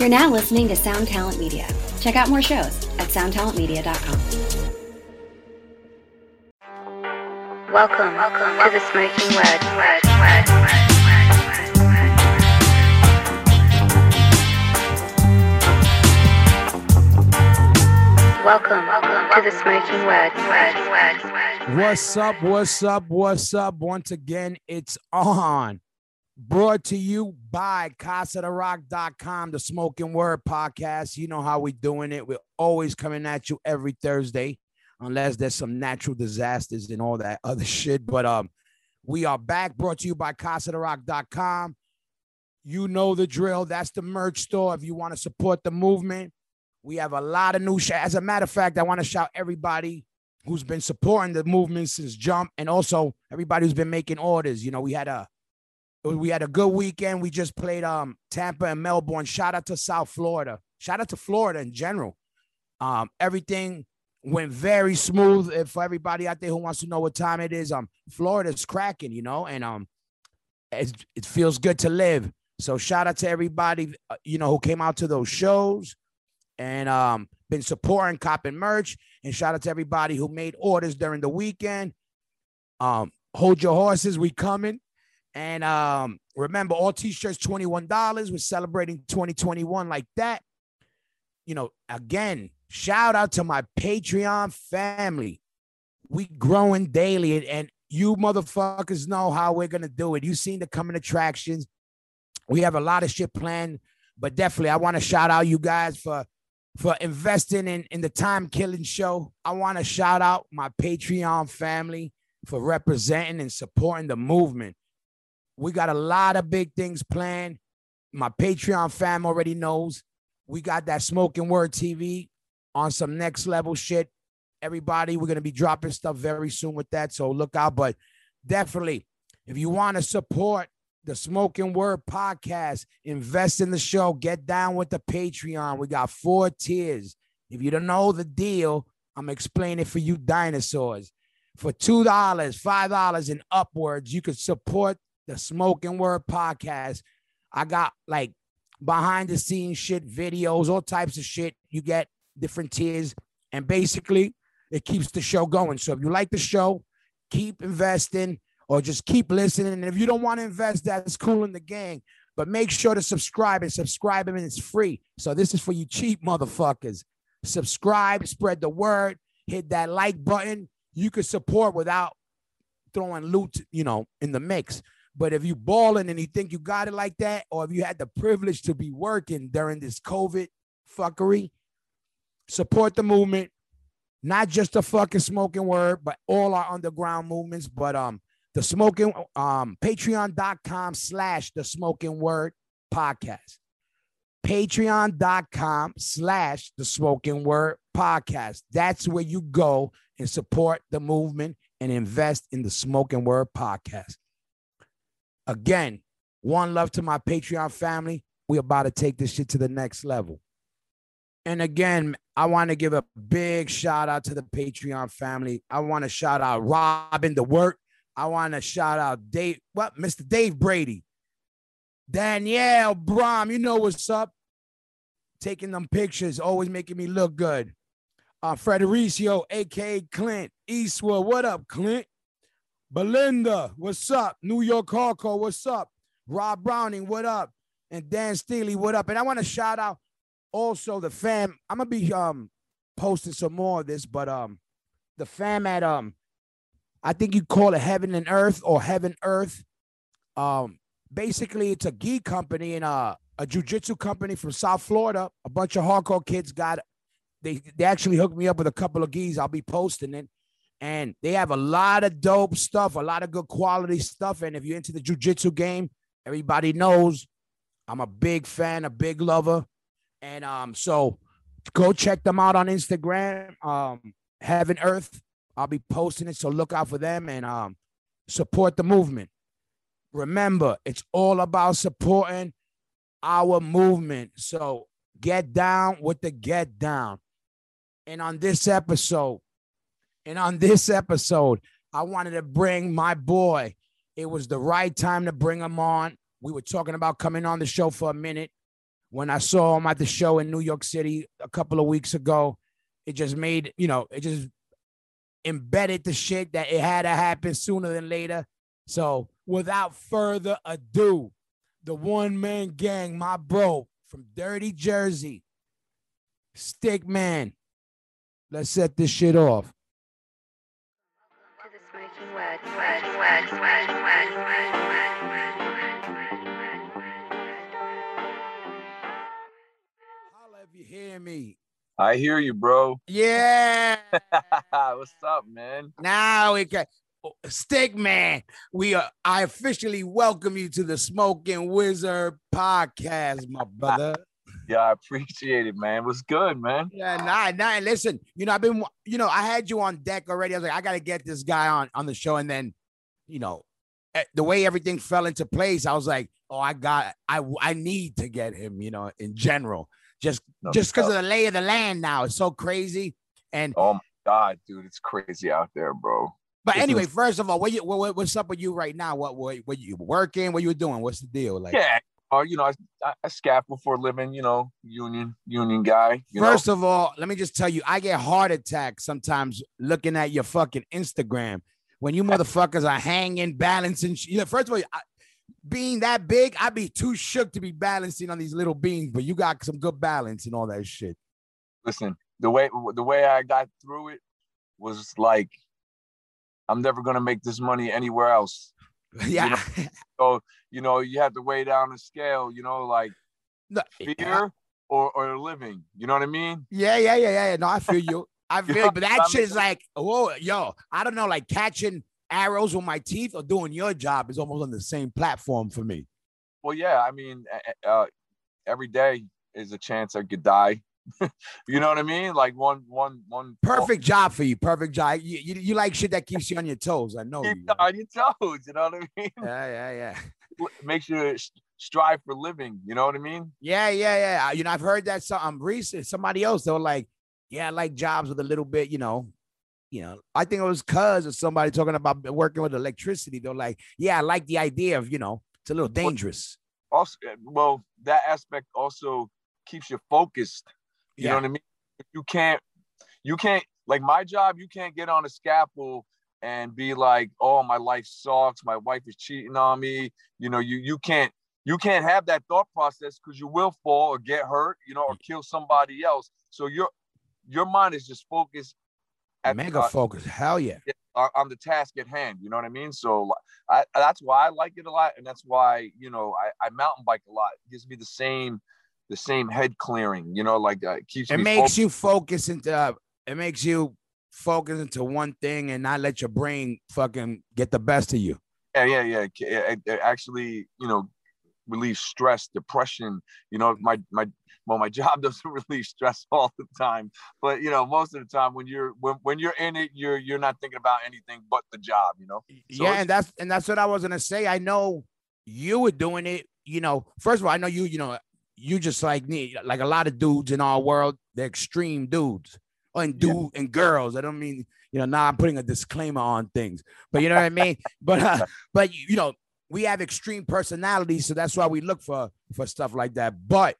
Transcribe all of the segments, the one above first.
You're now listening to Sound Talent Media. Check out more shows at soundtalentmedia.com. Welcome, welcome to the Smoking Word. word, word, word, word, word. Welcome, welcome to the Smoking Word. word, word, word. What's up? What's up? What's up? Once again, it's on. Brought to you by CasaDeRoc.com, the Smoking Word podcast. You know how we doing it. We're always coming at you every Thursday, unless there's some natural disasters and all that other shit. But um, we are back. Brought to you by CasaDeRoc.com. You know the drill. That's the merch store. If you want to support the movement, we have a lot of new shit. As a matter of fact, I want to shout everybody who's been supporting the movement since jump, and also everybody who's been making orders. You know, we had a we had a good weekend. We just played um Tampa and Melbourne. Shout out to South Florida. Shout out to Florida in general. Um, everything went very smooth. And for everybody out there who wants to know what time it is, um, Florida's cracking, you know, and um, it, it feels good to live. So shout out to everybody, uh, you know, who came out to those shows and um been supporting copping merch. And shout out to everybody who made orders during the weekend. Um, hold your horses, we coming. And um, remember, all t-shirts $21. We're celebrating 2021 like that. You know, again, shout out to my Patreon family. We growing daily, and, and you motherfuckers know how we're gonna do it. You seen the coming attractions. We have a lot of shit planned, but definitely I want to shout out you guys for for investing in in the time killing show. I want to shout out my Patreon family for representing and supporting the movement. We got a lot of big things planned. My Patreon fam already knows. We got that Smoking Word TV on some next level shit. Everybody, we're gonna be dropping stuff very soon with that. So look out. But definitely, if you want to support the Smoking Word podcast, invest in the show, get down with the Patreon. We got four tiers. If you don't know the deal, I'm explaining for you dinosaurs. For $2, $5 and upwards, you could support the Smoking Word podcast. I got like behind the scenes shit, videos, all types of shit. You get different tiers, and basically, it keeps the show going. So if you like the show, keep investing or just keep listening. And if you don't want to invest, that's cool in the gang. But make sure to subscribe and subscribe and it's free. So this is for you cheap motherfuckers. Subscribe, spread the word, hit that like button. You can support without throwing loot, you know, in the mix. But if you balling and you think you got it like that, or if you had the privilege to be working during this COVID fuckery, support the movement. Not just the fucking smoking word, but all our underground movements. But um, the smoking um patreon.com slash the smoking word podcast. Patreon.com slash the smoking word podcast. That's where you go and support the movement and invest in the smoking word podcast. Again, one love to my Patreon family. We about to take this shit to the next level. And again, I want to give a big shout out to the Patreon family. I want to shout out Robin the Work. I want to shout out Dave, what, Mr. Dave Brady, Danielle Brom. You know what's up? Taking them pictures, always making me look good. Uh, Fredericio, aka Clint Eastwood. What up, Clint? Belinda, what's up? New York Hardcore, what's up? Rob Browning, what up? And Dan Steely, what up? And I want to shout out also the fam. I'm gonna be um posting some more of this, but um the fam at um I think you call it Heaven and Earth or Heaven Earth. Um, basically, it's a gi company and uh, a jujitsu company from South Florida. A bunch of hardcore kids got they they actually hooked me up with a couple of gis. I'll be posting it. And they have a lot of dope stuff, a lot of good quality stuff. And if you're into the jujitsu game, everybody knows I'm a big fan, a big lover. And um, so go check them out on Instagram, um, Heaven Earth. I'll be posting it, so look out for them and um, support the movement. Remember, it's all about supporting our movement. So get down with the get down. And on this episode, and on this episode, I wanted to bring my boy. It was the right time to bring him on. We were talking about coming on the show for a minute. when I saw him at the show in New York City a couple of weeks ago, it just made, you know, it just embedded the shit that it had to happen sooner than later. So without further ado, the one man gang, my bro from Dirty Jersey, Stikman. Let's set this shit off. You hear me. I hear you, bro. Yeah. What's up, man? now we can. Oh, Stikman, we are. I officially welcome you to the Smoking Wizard podcast, my brother. Yeah, I appreciate it, man. What's good, man? Yeah, nah, nah. Listen, you know, I've been, you know, I had you on deck already. I was like, I got to get this guy on on the show, and then, you know, eh, the way everything fell into place, I was like, oh, I got, I, I need to get him. You know, in general, just No just because of the lay of the land now, it's so crazy. And Oh my god, dude, it's crazy out there, bro. but it's anyway, first of all, what you, what, what's up with you right now? What, what, what you working? What you doing? What's the deal? Like, Yeah. Or you know, I, I, I scaffold for a living. You know, union union guy. You First know? of all, let me just tell you, I get heart attacks sometimes looking at your fucking Instagram when you motherfuckers are hanging, balancing. You know, first of all, I, being that big, I'd be too shook to be balancing on these little beings, but you got some good balance and all that shit. listen, the way the way I got through it was like, I'm never gonna make this money anywhere else. yeah. So you know, you have to weigh down the scale. You know, like No, fear or or living. You know what I mean? Yeah, yeah, yeah, yeah. yeah. No, I feel you. I feel know you, but that I shit is like, whoa, yo, I don't know, like catching arrows with my teeth or doing your job is almost on the same platform for me. Well, yeah. I mean, uh, every day is a chance I could die. you know what I mean? Like one, one, one. Perfect job for you. Perfect job. You, you, you like shit that keeps you on your toes. I know you. On your toes. You know what I mean? Yeah, yeah, yeah. Makes you strive for living. You know what I mean? Yeah, yeah, yeah. You know, I've heard that some um, recent somebody else. They were like, "Yeah, I like jobs with a little bit, you know, you know." I think it was cuz or somebody talking about working with electricity. They're like, "Yeah, I like the idea of, you know, it's a little dangerous." Also, uh, well, that aspect also keeps you focused. You know what I mean? You can't, you can't like my job. You can't get on a scaffold and be like, "Oh, my life sucks. My wife is cheating on me." You know, you you can't you can't have that thought process because you will fall or get hurt. You know, or kill somebody else. So your your mind is just focused at Mega uh, focus. Hell yeah. on on the task at hand. You know what I mean? So I, that's why I like it a lot, and that's why you know I, I mountain bike a lot. It gives me the same the same head clearing. You know, like uh, it keeps It makes focused. you focus into uh, it makes you focus into one thing and not let your brain fucking get the best of you. Yeah, yeah, yeah. It, it- actually, you know, relieve stress, depression. You know, my my well, my job doesn't relieve stress all the time, but you know, most of the time when you're when, when you're in it, you're you're not thinking about anything but the job. You know. So yeah, and that's and that's what I was gonna say. I know you were doing it. You know, first of all, I know you. You know, you just like me, like a lot of dudes in our world. They're extreme dudes, Oh, and Yeah. dude and girls. I don't mean you know. Now I'm putting a disclaimer on things, but you know what I mean. But uh, but you know, we have extreme personalities, so that's why we look for for stuff like that. But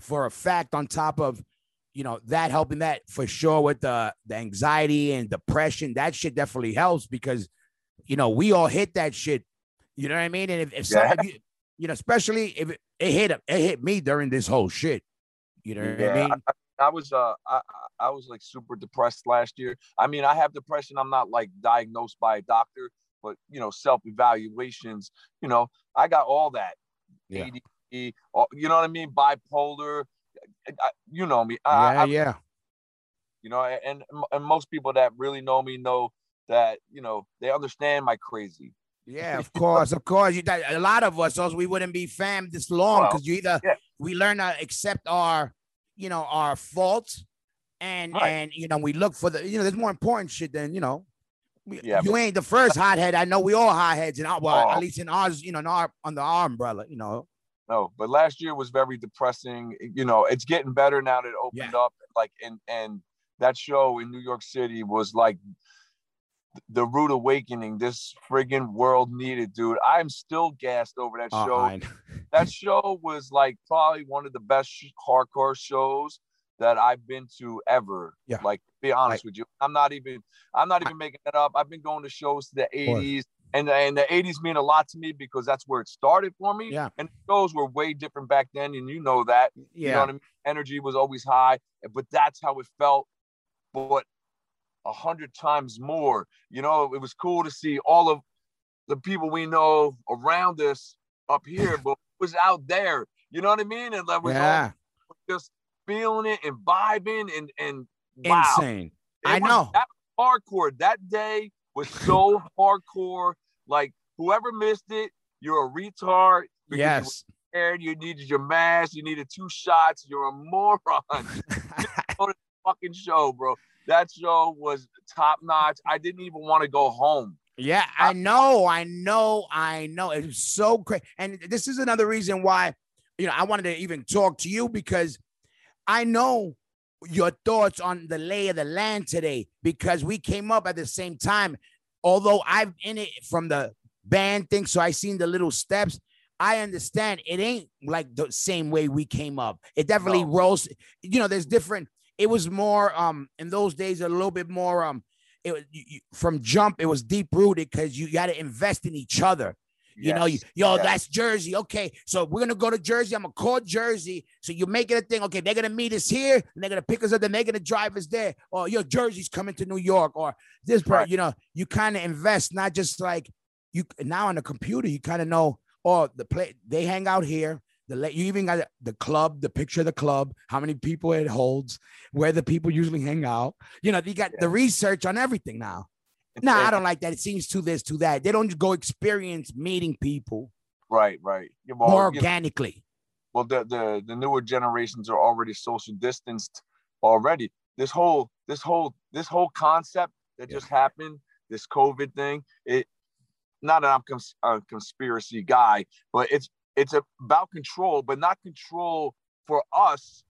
for a fact, on top of you know that helping that for sure with the the anxiety and depression, that shit definitely helps because you know we all hit that shit. You know what I mean? And if, if some Yeah. of you, you know, especially if it, it hit it hit me during this whole shit. You know what I mean? I was uh I I- I was like super depressed last year. I mean, I have depression. I'm not like diagnosed by a doctor, but you know, self evaluations. You know, I got all that. Yeah. ADD, you know what I mean? Bipolar. I- I- you know me. I, yeah, I, yeah. You know, and and most people that really know me know that you know they understand my crazy. Yeah, of course, of course. You a lot of us, else we wouldn't be fam this long Well, because you either yeah. we learn to accept our, you know, our faults, and Right. and you know we look for the, you know, there's more important shit than you know. we- Yeah, you ain't the first hothead. I know we all hotheads and well, Oh. at least in ours, you know, in our under our umbrella, you know. No, but last year was very depressing. You know, it's getting better now that it opened up. Like, and and that show in New York City was like the rude awakening this friggin' world needed, dude. I'm still gassed over that Uh, show. I- that show was like probably one of the best hardcore shows that I've been to ever. Yeah. Like, be honest Like- with you, I'm not even, I'm not even making it up. I've been going to shows to the 80s, and and the 80s mean a lot to me because that's where it started for me. Yeah. And shows were way different back then, and you know that. Yeah. You know what I mean? Energy was always high, but that's how it felt. But a hundred times more. You know, it was cool to see all of the people we know around us up here, but it was out there. You know what I mean? And that was all Yeah. just feeling it and vibing and and wow. Insane. It I was- know. that was hardcore. That day was so hardcore. Like whoever missed it, you're a retard. because you were Yes. scared, you needed your mask, you needed two shots, you're a moron. Fucking show, bro. That show was top notch. I didn't even want to go home. Yeah, I know, I know, I know. It's so great. And this is another reason why, you know, I wanted to even talk to you because I know your thoughts on the lay of the land today because we came up at the same time. Although I've in it from the band thing, so I seen the little steps. I understand it ain't like the same way we came up. It definitely No. rolls. You know, there's different. It was more um in those days a little bit more um it was you, from jump it was deep rooted because you got to invest in each other. You know you, yo yes. that's jersey. Okay so we're gonna go to jersey. I'm gonna call jersey. So you make it a thing. Okay they're gonna meet us here and they're gonna pick us up then they're gonna drive us there. Or your jersey's coming to new york. Or this part Right. you know you kind of invest not just like you now on the computer you kind of know oh the play they hang out here the you even got the club, the picture of the club, how many people it holds, where the people usually hang out. You know, you got the research on everything now. No, I don't like that. It seems to this, to that. They don't just go experience meeting people Right, right. More you know, organically. well the, the the newer generations are already social distanced already this whole this whole this whole concept that Yeah. just happened this covid thing it not that i'm cons- a conspiracy guy but it's it's about control but not control for us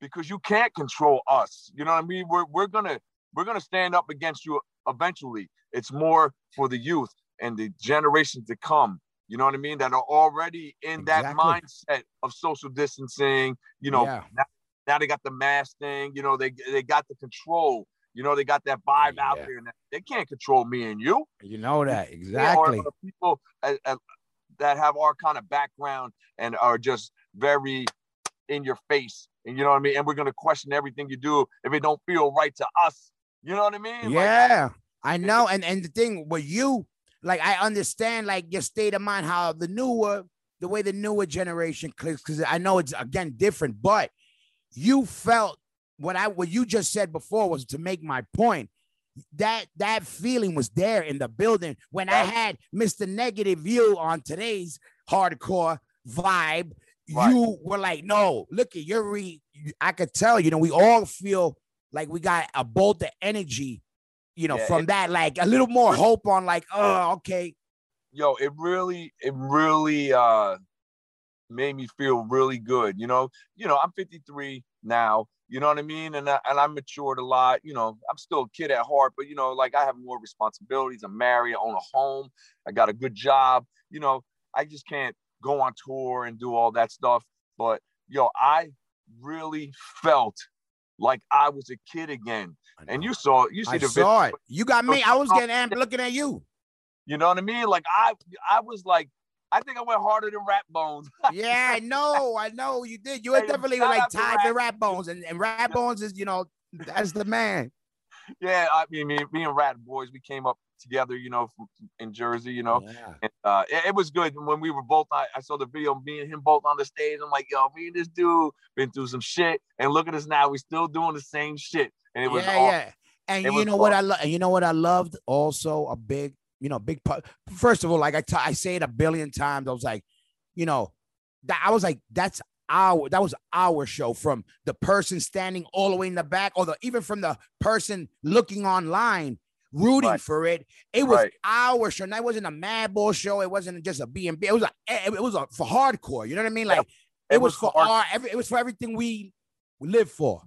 because you can't control us. You know what i mean? We're, we're gonna we're gonna stand up against you eventually. It's more for the youth and the generations to come. You know what i mean? That are already in that mindset of social distancing you know Yeah. now, now they got the mask thing you know they they got the control. You know they got that vibe out there and they can't control me and you. You know that exactly. people uh, uh, that have our kind of background and are just very in your face and you know what i mean and we're going to question everything you do if it don't feel right to us you know what i mean Like, Yeah, I know. And and the thing with you, like I understand like your state of mind, how the newer, the way the newer generation clicks, because I know it's again different, but you felt what I what you just said before was to make my point. That that feeling was there in the building when I had Mr. Negative View on today's hardcore vibe. Right. You were like, no, look at your re. I could tell, you know, we all feel like we got a bolt of energy, you know, Yeah, from it- that, like a little more hope on, like, oh, okay, yo it really it really uh made me feel really good you know you know i'm 53 now you know what i mean and I, and i matured a lot you know i'm still a kid at heart but you know like i have more responsibilities i'm married i own a home i got a good job you know i just can't go on tour and do all that stuff but yo i really felt like i was a kid again and you saw you see I the saw video it. You got me. I was getting amped looking at you. you know what i mean like i i was like i think i went harder than rat bones Yeah, I know. I know you did. You were Hey, definitely like tied to Rap Rat Bones, and, and Rat Bones is, you know, that's the man. Yeah, I mean, me, me and Rat Bones, we came up together, you know, from, in Jersey, you know. Yeah. And, uh, it, it was good when we were both. I, I saw the video, me and him both on the stage. I'm like, yo, me and this dude been through some shit, and look at us now. We still doing the same shit, and it was yeah, all, yeah. And it you know what I awesome. love. And you know what I loved also a big, you know, big part. First of all, like I t- I say it a billion times. I was like, you know, that I was like, that's our that was our show from the person standing all the way in the back, or the even from the person looking online. Rooting Right. for it, it was Right. our show. And that wasn't a Madball show. It wasn't just a B and B. It was a, it was a for hardcore. You know what I mean? Like it, It was, was for hard- our. Every, it was for everything we, we live for.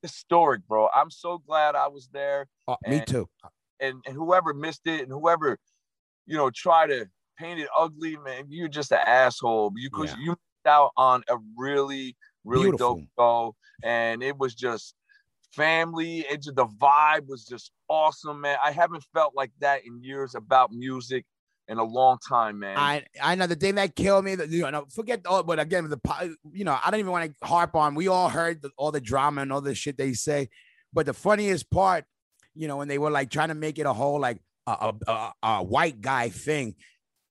historic, bro. I'm so glad I was there, Uh, me too. And and whoever missed it, and whoever, you know, try to paint it ugly, man, you're just an asshole. You could Yeah. you missed out on a really, really Beautiful. dope show. And it was just family. It just the vibe was just awesome, man. I haven't felt like that in years about music in a long time, man. I I know the thing that killed me. That you know, forget all, but again, the you know, I don't even want to harp on. We all heard the, all the drama and all the shit they say, but the funniest part, you know, when they were like trying to make it a whole like a a, a, a white guy thing,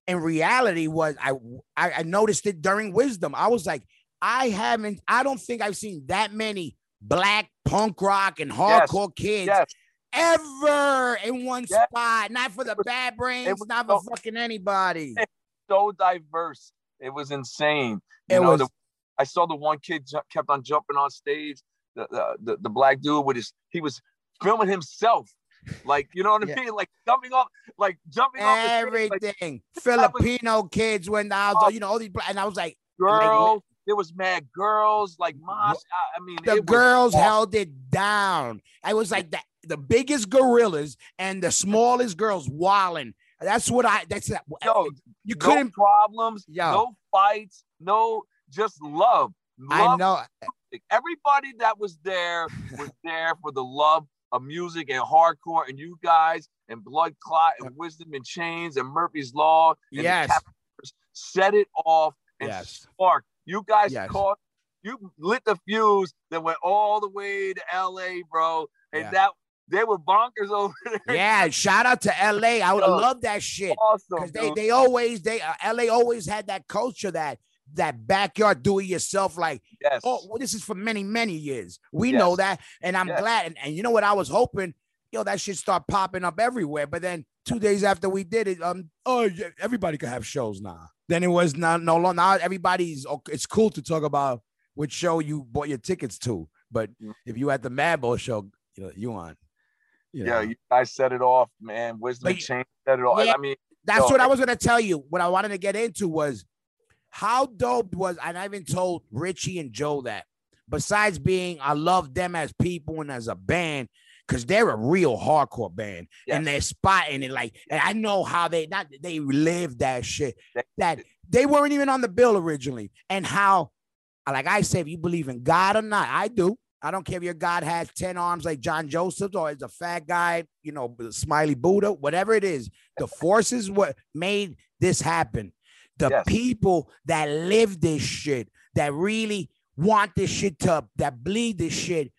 in reality was I, I noticed it during Wisdom. I was like, I haven't, I don't think I've seen that many black punk rock and hardcore kids yes, ever in one Yes. spot. Not for the was- bad brains, not for so- fucking anybody. so diverse. It was insane. You It know, was- the, I saw the one kid kept on jumping on stage. The, the the the black dude with his he was filming himself, like you know what I Yeah. mean, like jumping off, like jumping off the like Everything. was- Filipino kids went out, Oh. you know, all these, black- and I was like, girls. There was mad girls, like mosh. I, I mean, the girls awesome. held it down. I was like the, the biggest gorillas and the smallest girls walling. That's what I. That's that. Yo, you couldn't. problems, Yo. no fights, no just love. I know. Everybody that was there was there for the love of music and hardcore, and you guys and Blood Clot and Wisdom in Chains and Murphy's Law and Yes. Set it off and Yes. sparked. You guys Yes. caught, you lit the fuse that went all the way to LA, bro. And Yeah. that they were bonkers over there. Yeah. Shout out to LA. I would love that shit. awesome. they dude. they always they uh, LA always had that culture that that backyard do it yourself like yes. oh well, this is for many many years we know that and I'm Yes. glad and, and you know what I was hoping yo that shit start popping up everywhere but then two days after we did it um oh yeah, everybody could have shows now then it was not no longer now everybody's it's cool to talk about which show you bought your tickets to but Mm. if you at the Madball show you know you on you yeah, know. you guys set it off, man. Wisdom But and you- Chains set it off. Yeah. I mean, That's what I was gonna tell you. What I wanted to get into was how dope was, and I even told Richie and Joe that. Besides being, I love them as people and as a band because they're a real hardcore band and they're spotting it. Like, and I know how they not they live that shit. That they weren't even on the bill originally, and how, like I say, if you believe in God or not, I do. I don't care if your God has 10 arms like John Joseph or is a fat guy, you know, smiley Buddha, whatever it is. The forces what made this happen. The Yes. people that live this shit, that really want this shit to that bleed this shit.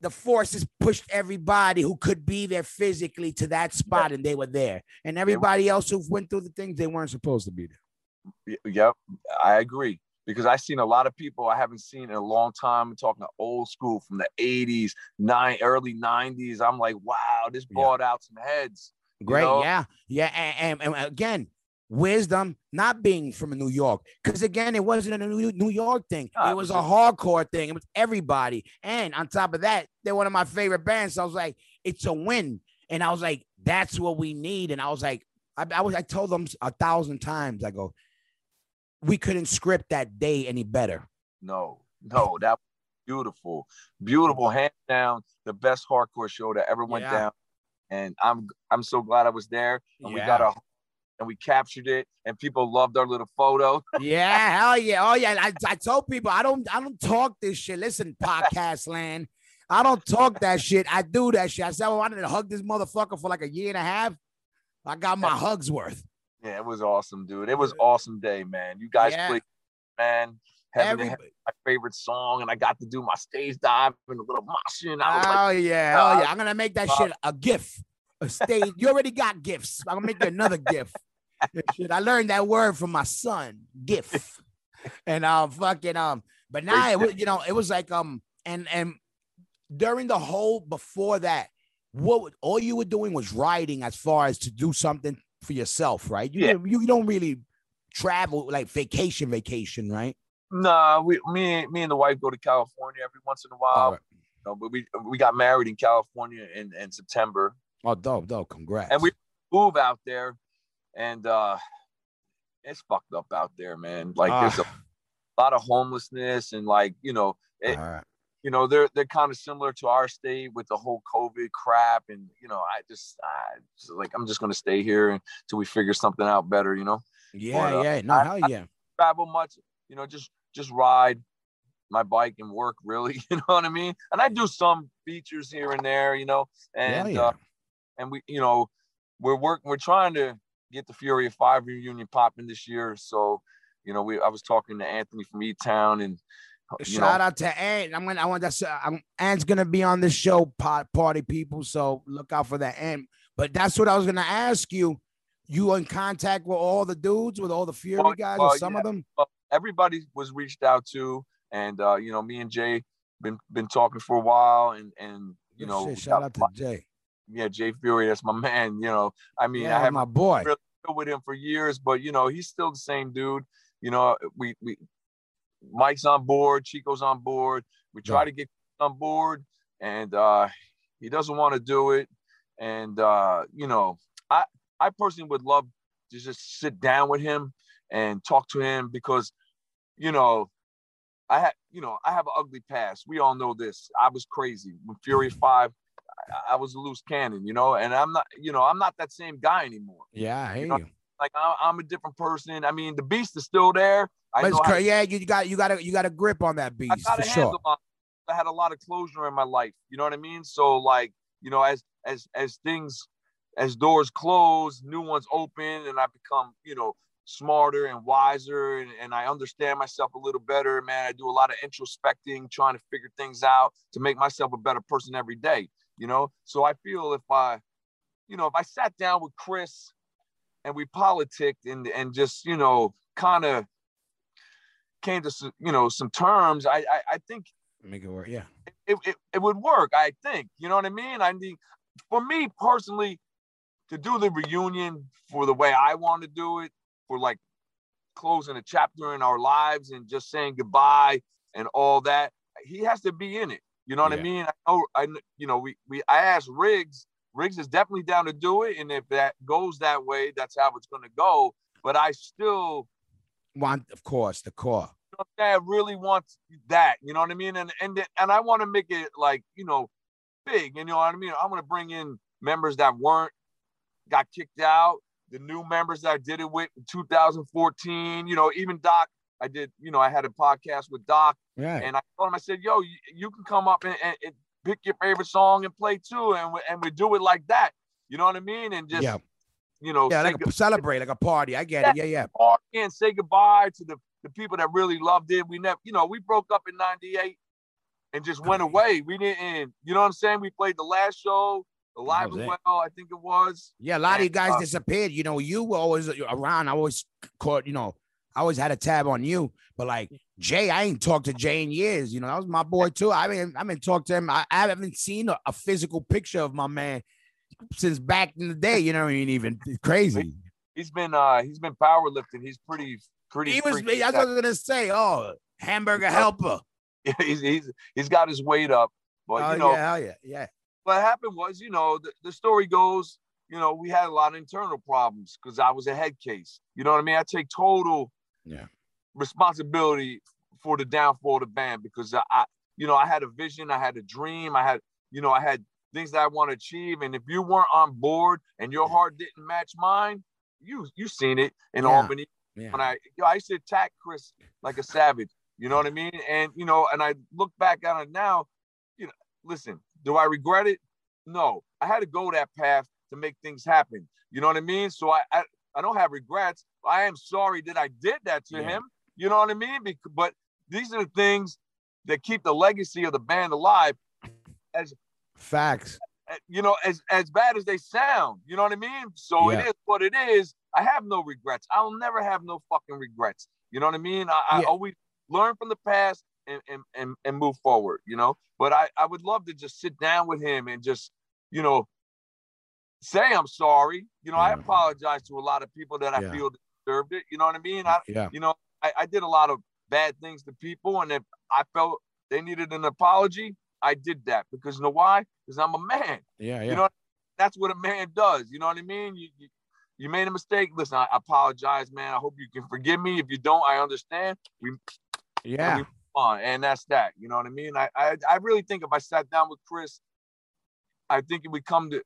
The forces pushed everybody who could be there physically to that spot, and they were there. And everybody else who went through the things they weren't supposed to be there. Yep, I agree because I've seen a lot of people I haven't seen in a long time. I'm talking to old school from the 80s, nine, early 90s. I'm like, wow, this Yeah. brought out some heads. Great, know? yeah, yeah, and, and, and again, wisdom not being from New York, because again, it wasn't a New York thing. No, it was a hardcore thing. It was everybody, and on top of that, they're one of my favorite bands. So I was like, it's a win, and I was like, that's what we need. And I was like, I, I was, I told them a thousand times, I go, we couldn't script that day any better. No, no, that was beautiful, beautiful, hands down, the best hardcore show that ever went Yeah. down. And I'm I'm so glad I was there. And we got a and we captured it, and people loved our little photo. Yeah, hell yeah. Oh yeah. I, I told people I don't I don't talk this shit. Listen, podcast land. I don't talk that shit. I do that shit. I said well, I wanted to hug this motherfucker for like a year and a half. I got my hugs worth. Yeah, it was awesome, dude. It was awesome day, man. You guys Yeah. played, man. Heaven to Every, Heaven, my favorite song, and I got to do my stage dive and a little moshing. I was like, oh yeah, oh uh, yeah. I'm gonna make that uh, shit a gift. A stage. You already got gifts. I'm gonna make you another gift. Shit, I learned that word from my son, GIF. And um fucking um, but now it was, you know, it was like um and and during the whole before that, what all you were doing was writing as far as to do something for yourself, right? You Yeah. you, you don't really travel like vacation, vacation, right? nah, we me me and the wife go to California every once in a while. Right. you know, but we we got married in California in, in September, Oh, dope, dope. Congrats. and we move out there, and uh it's fucked up out there, man. Like there's a Ah, lot of homelessness and like you know it, right. you know they're they're kind of similar to our state with the whole COVID crap, and you know I just I just, like I'm just gonna stay here until we figure something out better, you know. Yeah, But, uh, yeah. No, I- hell I- yeah. Travel much, you know, just just ride my bike and work really, you know what I mean. And I do some features here and there, you know, and yeah. uh, and we you know we're working we're trying to get the Fury of Five reunion popping this year, so you know we I was talking to Anthony from E Town and. You Shout know, out to Ant. I'm gonna. I want that's. Uh, I'm, Ant's gonna be on the show, pot, party people. So look out for that. Ant. But that's what I was gonna ask you. You in contact with all the dudes, with all the Fury Well, guys, well, or some of them? everybody was reached out to, and uh, you know, me and Jay been been talking for a while, and and you Good know, shit. shout out to Jay. Yeah, Jay Fury, that's my man. You know, I mean, Yeah, I have my boy. really with him for years, but you know, he's still the same dude. You know, we we Mike's on board, Chico's on board. We try Yeah. to get on board, and uh, he doesn't want to do it. And uh, you know, I I personally would love to just sit down with him and talk to him because, you know, I had you know I have an ugly past. We all know this. I was crazy when Fury Five. I, I was a loose cannon, you know, and I'm not, you know, I'm not that same guy anymore. Yeah, I hear know, you. Like I, I'm a different person. I mean, the beast is still there. I But how yeah, you got you got a you got a grip on that I beast got for sure. my, I had a lot of closure in my life. You know what I mean? So like, you know, as as as things as doors close, new ones open, and I become, you know, smarter and wiser and, and I understand myself a little better. Man, I do a lot of introspecting, trying to figure things out to make myself a better person every day. You know, so I feel if I, you know, if I sat down with Chris and we politicked and and just, you know, kind of came to s- you know some terms, I I, I think Make it work. Yeah. it, it, it would work, I think. You know what I mean? I mean, for me personally, to do the reunion for the way I want to do it, for like closing a chapter in our lives and just saying goodbye and all that, he has to be in it. You know what Yeah. I mean? I know, I you know, we we I asked Riggs. Riggs is definitely down to do it, and if that goes that way, that's how it's going to go. But I still Want of course the core. you know, I'm? I really want that. You know what I mean? And and and I want to make it like you know, big. You know what I mean? I want to bring in members that weren't got kicked out. The new members that I did it with in 2014. You know, even Doc. I did. You know, I had a podcast with Doc, Yeah. and I told him, I said, "Yo, you, you can come up and, and, and pick your favorite song and play too, and we, and we do it like that." You know what I mean? And just yeah. you know, Yeah. Like a celebrate, like a party. I get it. Yeah. Yeah. party and say goodbye to the, the people that really loved it. We never, you know, we broke up in 98 and just went away. We didn't, you know what I'm saying? We played the last show, the live and well, I think it was. Yeah, a lot of you guys uh, disappeared. You know, you were always around. I always caught, you know, I always had a tab on you. But like Jay, I ain't talked to Jay in years. You know, that was my boy too. I mean, I mean, talked to him. I, I haven't seen a, a physical picture of my man since back in the day. You know I mean? Even crazy. He's been uh he's been powerlifting. He's pretty pretty He was. freaky That's what I was gonna say. Oh, hamburger helper. he's, he's he's got his weight up. But Oh you know, yeah, hell yeah, yeah. what happened was, you know, the, the story goes, you know, we had a lot of internal problems because I was a head case. You know what I mean? I take total Yeah. responsibility for the downfall of the band because I, I, you know, I had a vision, I had a dream, I had, you know, I had things that I want to achieve. And if you weren't on board and your heart didn't match mine, you you seen it in Yeah. Albany Yeah. when I yo, I used to attack Chris like a savage. You know what I mean? And you know, and I look back on it now. You know, listen, do I regret it? No, I had to go that path to make things happen. You know what I mean? So I I, I don't have regrets. I am sorry that I did that to Yeah. him. You know what I mean? Bec- but these are the things that keep the legacy of the band alive. As Facts. you know, as as bad as they sound, you know what I mean? So Yeah. it is what it is. I have no regrets. I'll never have no fucking regrets. You know what I mean? I, I always learn from the past and, and and and move forward. You know, but I I would love to just sit down with him and just you know say I'm sorry. You know, I apologize to a lot of people that I Yeah. feel deserved it. You know what I mean? I, Yeah. you know, I, I did a lot of bad things to people, and if I felt they needed an apology, I did that because you know why? Because I'm a man. Yeah. Yeah. You know, that's what a man does. You know what I mean? You, you, you made a mistake. Listen, I apologize, man. I hope you can forgive me. If you don't, I understand. We yeah. on, and that's that. You know what I mean? I, I I really think if I sat down with Chris, I think it would come to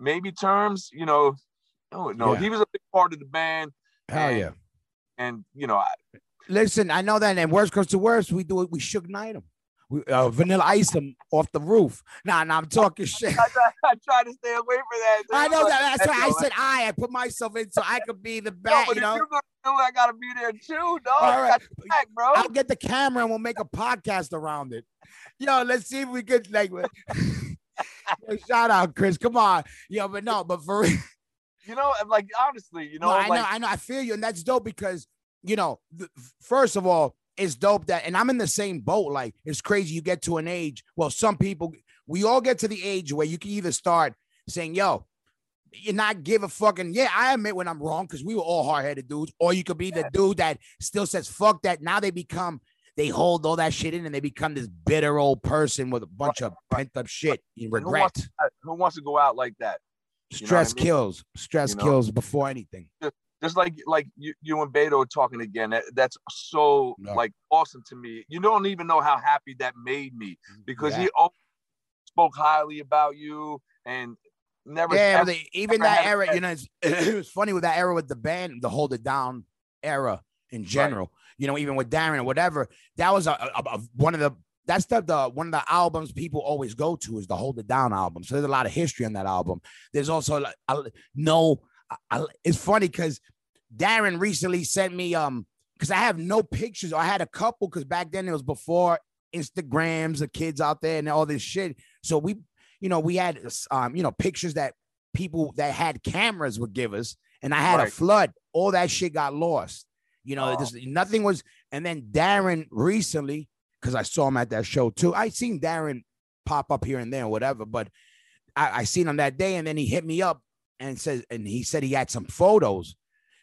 maybe terms. You know, no, no, Yeah. he was a big part of the band, Hell And- yeah. and you know, I, Listen, I know that. And worst comes to worst, we do it. We Suge Knight him. We uh, vanilla ice him off the roof. Nah, nah, I'm talking shit. I, try, I try to stay away from that. dude. I know Like, that. That's why I said I. I put myself in so I could be the back. You know, you're gonna do I gotta be there too, dog. All right. back, bro. I'll get the camera and we'll make a podcast around it. Yo, let's see if we could like. Yo, shout out, Chris. Come on, yo, but no, but for real. You know, and like honestly, you know, No, I like know, I know, I feel you, and that's dope because you know, th- first of all, it's dope that, and I'm in the same boat. Like, it's crazy. You get to an age. Well, some people, we all get to the age where you can either start saying, "Yo." You not give a fucking yeah. I admit when I'm wrong because we were all hard headed dudes, or you could be the dude that still says fuck that. Now they become they hold all that shit in and they become this bitter old person with a bunch of pent up shit and who regret. wants, uh, who wants to go out like that? you know I Stress mean? kills. Stress You know? kills before anything. just like like you, you and Beto are talking again. That, that's so Yeah. like awesome to me. You don't even know how happy that made me because Yeah. he spoke highly about you and never. Yeah, ever- they- even that era, you know, it's, it was funny with that era with the band, the Hold It Down era in general. You know, even with Darren or whatever, that was a, a, a- one of the that's the, the one of the albums people always go to is the Hold It Down album. So there's a lot of history on that album. There's also like I, no, it's funny because Darren recently sent me um because I have no pictures. I had a couple because back then it was before Instagrams, the kids out there and all this shit. So we, you know, we had um, you know, pictures that people that had cameras would give us, and I had a flood. All that shit got lost. You know, Oh. just nothing was. And then Darren recently, because I saw him at that show too. I seen Darren pop up here and there, or whatever. But I, I seen him that day, and then he hit me up and says, and he said he had some photos.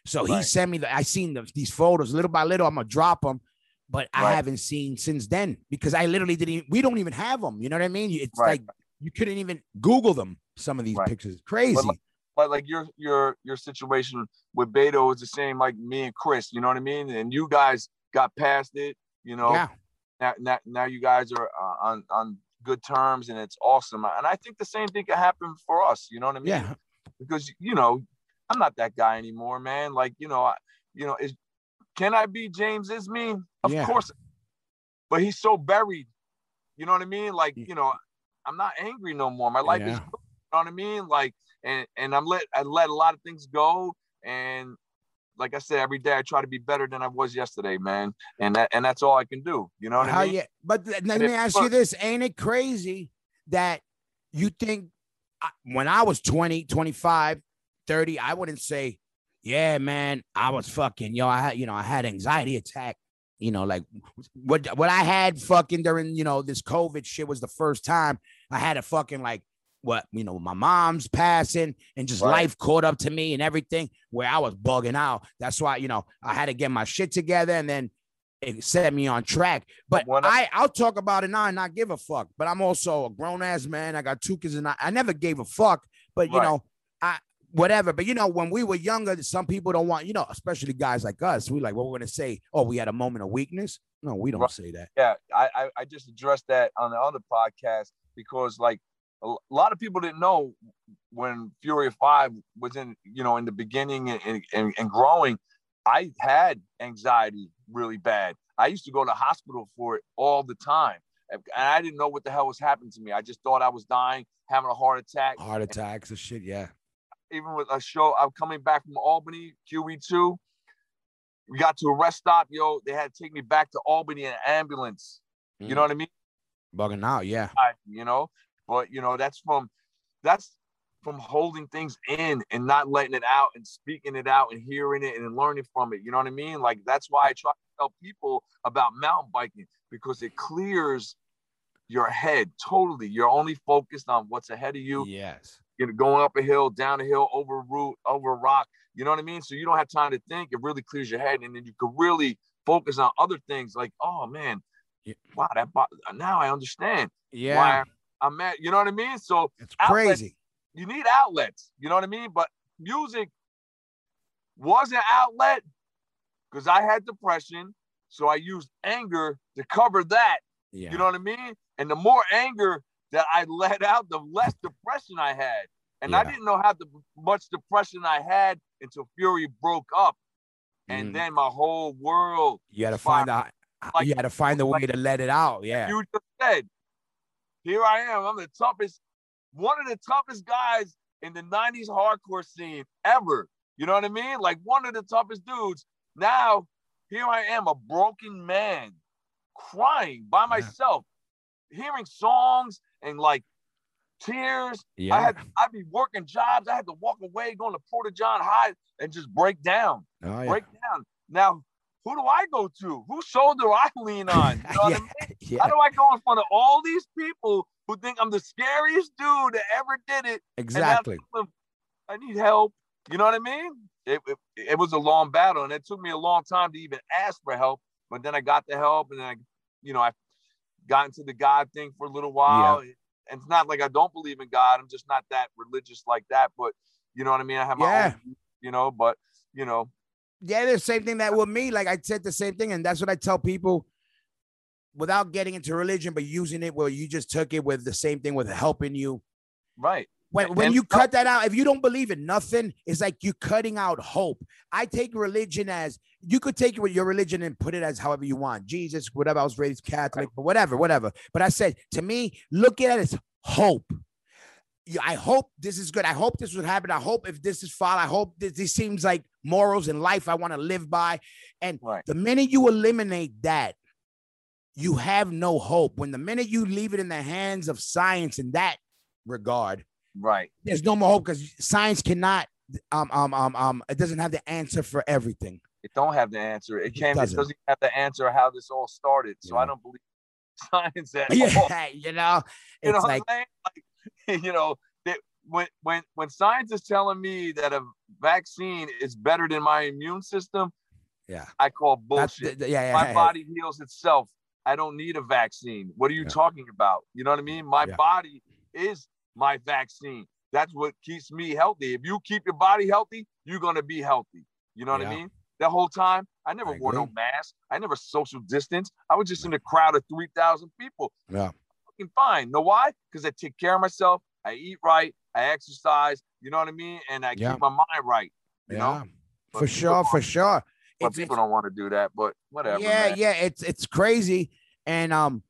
So he sent me the. I seen the, these photos little by little. I'm gonna drop them, but I haven't seen since then because I literally didn't. Even, we don't even have them. You know what I mean? It's Right. like you couldn't even Google them. Some of these Right. pictures, crazy. But like your your your situation with Beto is the same like me and Chris. You know what I mean? And you guys got past it. You know, yeah, now, now, now you guys are uh, on on good terms, and it's awesome. And I think the same thing can happen for us. You know what I mean? yeah, because you know I'm not that guy anymore, man. Like you know, I, you know, is can I be James Isme? Of Yeah. course, but he's so buried. You know what I mean? Like you know, I'm not angry no more. My life is, Yeah. good, you know what I mean? Like, and and I'm let I let a lot of things go, and like I said, every day I try to be better than I was yesterday, man. And that and that's all I can do. You know what Hell I mean? yeah. But let And me ask you this: Ain't it crazy that you think I, when I was 20, 25, 30, I wouldn't say, "Yeah, man, I was fucking yo, I had you know I had anxiety attack." You know, like what what I had fucking during you know this COVID shit was the first time I had a fucking like what you know my mom's passing and just Right. life caught up to me and everything where I was bugging out. That's why you know I had to get my shit together and then it set me on track. But I- I I'll talk about it now and not give a fuck. But I'm also a grown ass man. I got two kids and I, I never gave a fuck. But you Right. know I whatever. But you know when we were younger, some people don't want you know especially guys like us. We like what we're gonna say. Oh, we had a moment of weakness. No, we don't Right. say that. yeah I, I i just addressed that on the other podcast because like a lot of people didn't know when fury five was in you know in the beginning and, and, and, growing i had anxiety really bad i used to go to the hospital for it all the time and i didn't know what the hell was happening to me i just thought i was dying having a heart attack Heart attacks and shit. Yeah. even with a show i'm coming back from albany qe2 we got to a rest stop yo they had to take me back to albany in an ambulance you mm. know what i mean bugging out. Yeah. I, you know, but you know, that's from that's from holding things in and not letting it out and speaking it out and hearing it and learning from it. You know what I mean? Like that's why I try to tell people about mountain biking because it clears your head totally. You're only focused on what's ahead of you. Yes. You know, going up a hill, down a hill, over a root, over a rock. You know what I mean? So you don't have time to think. It really clears your head, and then you can really focus on other things. Like, oh man, Yeah. wow, that bo- now I understand Yeah. why I'm at. You know what I mean? So It's outlet- crazy. you need outlets. You know what I mean? But music was an outlet because I had depression. So I used anger to cover that. Yeah. You know what I mean? And the more anger that I let out, the less depression I had. And I didn't know how the, much depression I had until Fury broke up. And Mm. then my whole world, you got to find out. Like- you got to find a way like- to let it out. Yeah. you just said, here I am. I'm the toughest, one of the toughest guys in the 90s hardcore scene ever. You know what I mean? Like one of the toughest dudes. Now, here I am, a broken man, crying by myself, hearing songs and like tears. yeah. I had I'd be working jobs. I had to walk away, going to Porter John High and just break down, oh, yeah. break down. Now, who do I go to? Whose shoulder do I lean on? You know what I mean? yeah. How do I go in front of all these people who think I'm the scariest dude that ever did it? Exactly. I need help. You know what I mean? It, it, it was a long battle, and it took me a long time to even ask for help. But then I got the help, and then I, you know, I got into the God thing for a little while. And it's not like I don't believe in God. I'm just not that religious like that. But you know what I mean? I have my Yeah. own, you know. But you know, Yeah, the same thing that with me. Like I said the same thing, and that's what I tell people without getting into religion, but using it where you just took it with the same thing with helping you. right? When, when And- you uh cut that out, if you don't believe in nothing, it's like you're cutting out hope. I take religion as you could take it with your religion and put it as however you want. Jesus, whatever. I was raised Catholic, but whatever, whatever. But I said to me, look at it as hope. Yeah, I hope this is good. I hope this would happen. I hope if this is fall, I hope this, this seems like morals in life I want to live by. And Right. the minute you eliminate that, you have no hope. When the minute you leave it in the hands of science in that regard, Right. there's no more hope because science cannot um um um um it doesn't have the answer for everything. It don't have the answer. It It can't. It doesn't. doesn't have the answer how this all started. So I don't believe science at all. You know, You know it's what like I'm saying? Like, you know, that when when when science is telling me that a vaccine is better than my immune system, yeah, I call bullshit. the- yeah, yeah, my yeah, body heals itself. I don't need a vaccine. What are you Yeah. talking about? You know what I mean? My body is my vaccine. That's what keeps me healthy. If you keep your body healthy, you're gonna be healthy. You know what I mean? That whole time, I never I wore no mask. I never social distance. I was just in a crowd of three thousand people. Yeah. Fucking fine. Know why? Because I take care of myself. I eat right. I exercise. You know what I mean? And I Yeah. keep my mind right. You yeah, know? But for sure, for sure. But It's, people it's- don't want to do that. But whatever. yeah, man. yeah, it's it's crazy, and um,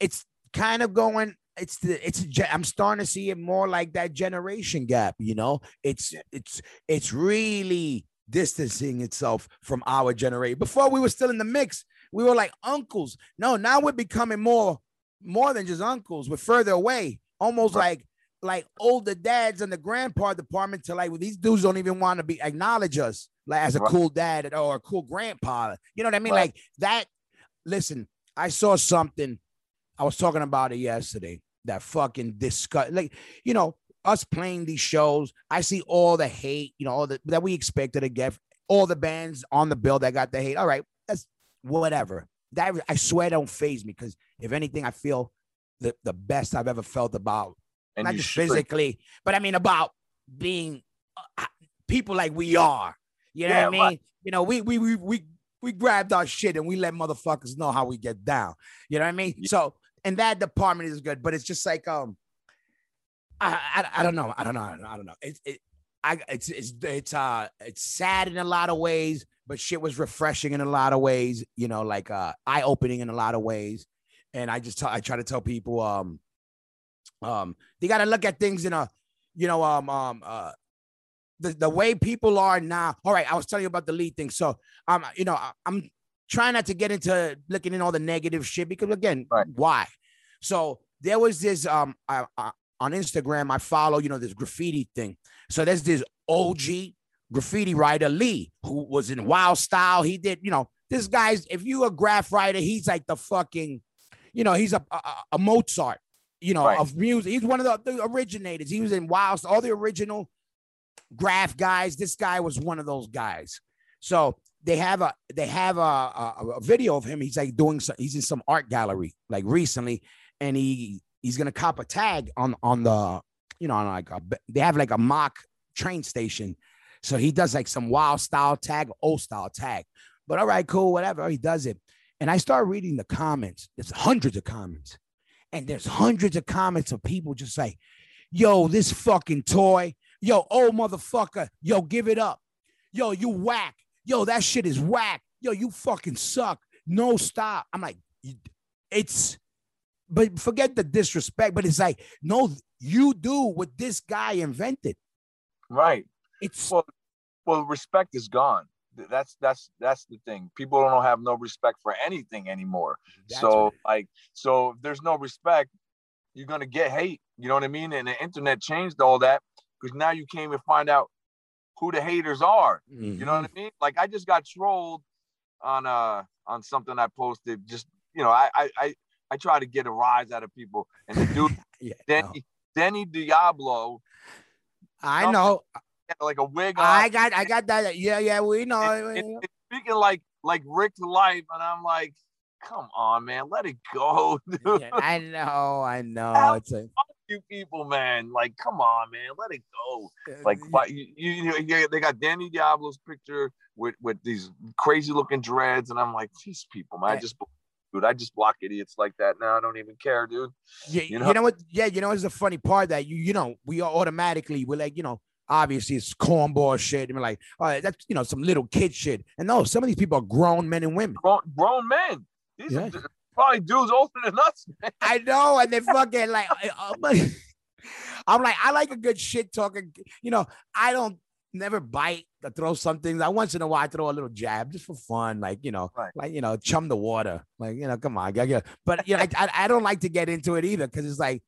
it's kind of going. It's the it's. I'm starting to see it more like that generation gap. You know, it's it's it's really distancing itself from our generation. Before we were still in the mix, we were like uncles. No, now we're becoming more more than just uncles. We're further away, almost Right. like like older dads in the grandpa department. To like these dudes don't even want to be acknowledge us like as a Right. cool dad or a cool grandpa. You know what I mean? Right. Like that. Listen, I saw something. I was talking about it yesterday. That fucking disgust. Like you know, us playing these shows. I see all the hate. You know, all the that we expected to get. All the bands on the bill that got the hate. All right, that's whatever. That I swear don't phase me because if anything, I feel the the best I've ever felt about And not just should. physically, but I mean about being uh, people like we are. You know Yeah, what I mean? You know, we we we we we grabbed our shit and we let motherfuckers know how we get down. You know what I mean? Yeah. So and that department is good, but it's just like um, I I, I don't know, I don't know, I don't know, I don't know. It's it, I it's it's it's uh it's sad in a lot of ways, but shit was refreshing in a lot of ways. You know, like uh eye opening in a lot of ways. And I just tell I try to tell people um um they got to look at things in a you know um um uh the, the way people are now all right i was telling you about the lead thing so um you know I, i'm trying not to get into looking in all the negative shit because again Right. why so there was this um I, I, on instagram i follow you know this graffiti thing so there's this og graffiti writer lee who was in wild style he did you know this guy's if you a graph writer he's like the fucking you know he's a a, a mozart you know, Right. of music. He's one of the, the originators. He was in Wild, all the original graph guys. This guy was one of those guys. So they have a they have a, a, a video of him. He's like doing some. He's in some art gallery like recently, and he he's gonna cop a tag on on the you know on like a, they have like a mock train station. So he does like some wild style tag, old style tag. But all right, cool, whatever. He does it. And I start reading the comments. There's hundreds of comments. And there's hundreds of comments of people just like, yo, this fucking toy. Yo, old motherfucker. Yo, give it up. Yo, you whack. Yo, that shit is whack. Yo, you fucking suck. No stop. I'm like, it's, but forget the disrespect, but it's like, no, you do what this guy invented. Right. It's Well, well, respect is gone. That's that's that's the thing. People don't have no respect for anything anymore. that's so what- like, so if there's no respect, you're gonna get hate. You know what I mean? And the internet changed all that because now you can't even find out who the haters are. You know what I mean? Like I just got trolled on uh on something I posted. Just you know, I I I, I try to get a rise out of people. And the dude yeah, no. Danny Danny Diablo I know. Like a wig on. I got, I got that. Yeah, yeah, we know. and, and- and speaking like like Rick to life, and I'm like, come on, man, let it go, dude. Yeah, I know, I know. How- It's a, You people, man, like, come on, man, let it go. Uh, like, why you, you, you they got Danny Diablo's picture with with these crazy looking dreads, and I'm like, these people, man, I just. Dude, I just block idiots like that now. I don't even care, dude. Yeah, You you know- know, what? Yeah, you know, it's the funny part that you, you know, we are automatically we're like, you know, obviously it's cornball shit, and we're like, all right, that's you know, some little kid shit. And no, some of these people are grown men and women. Grown, grown men. These Yeah. are probably dudes older than us. Man. I know, and they fucking like, I- I'm like, I'm like, a good shit talking. You know, I don't never bite to throw some things. I once in a while I throw a little jab just for fun, like you know, Right. like you know, chum the water, like you know, come on, yeah, yeah. But you know, I, I, I don't like to get into it either because it's like,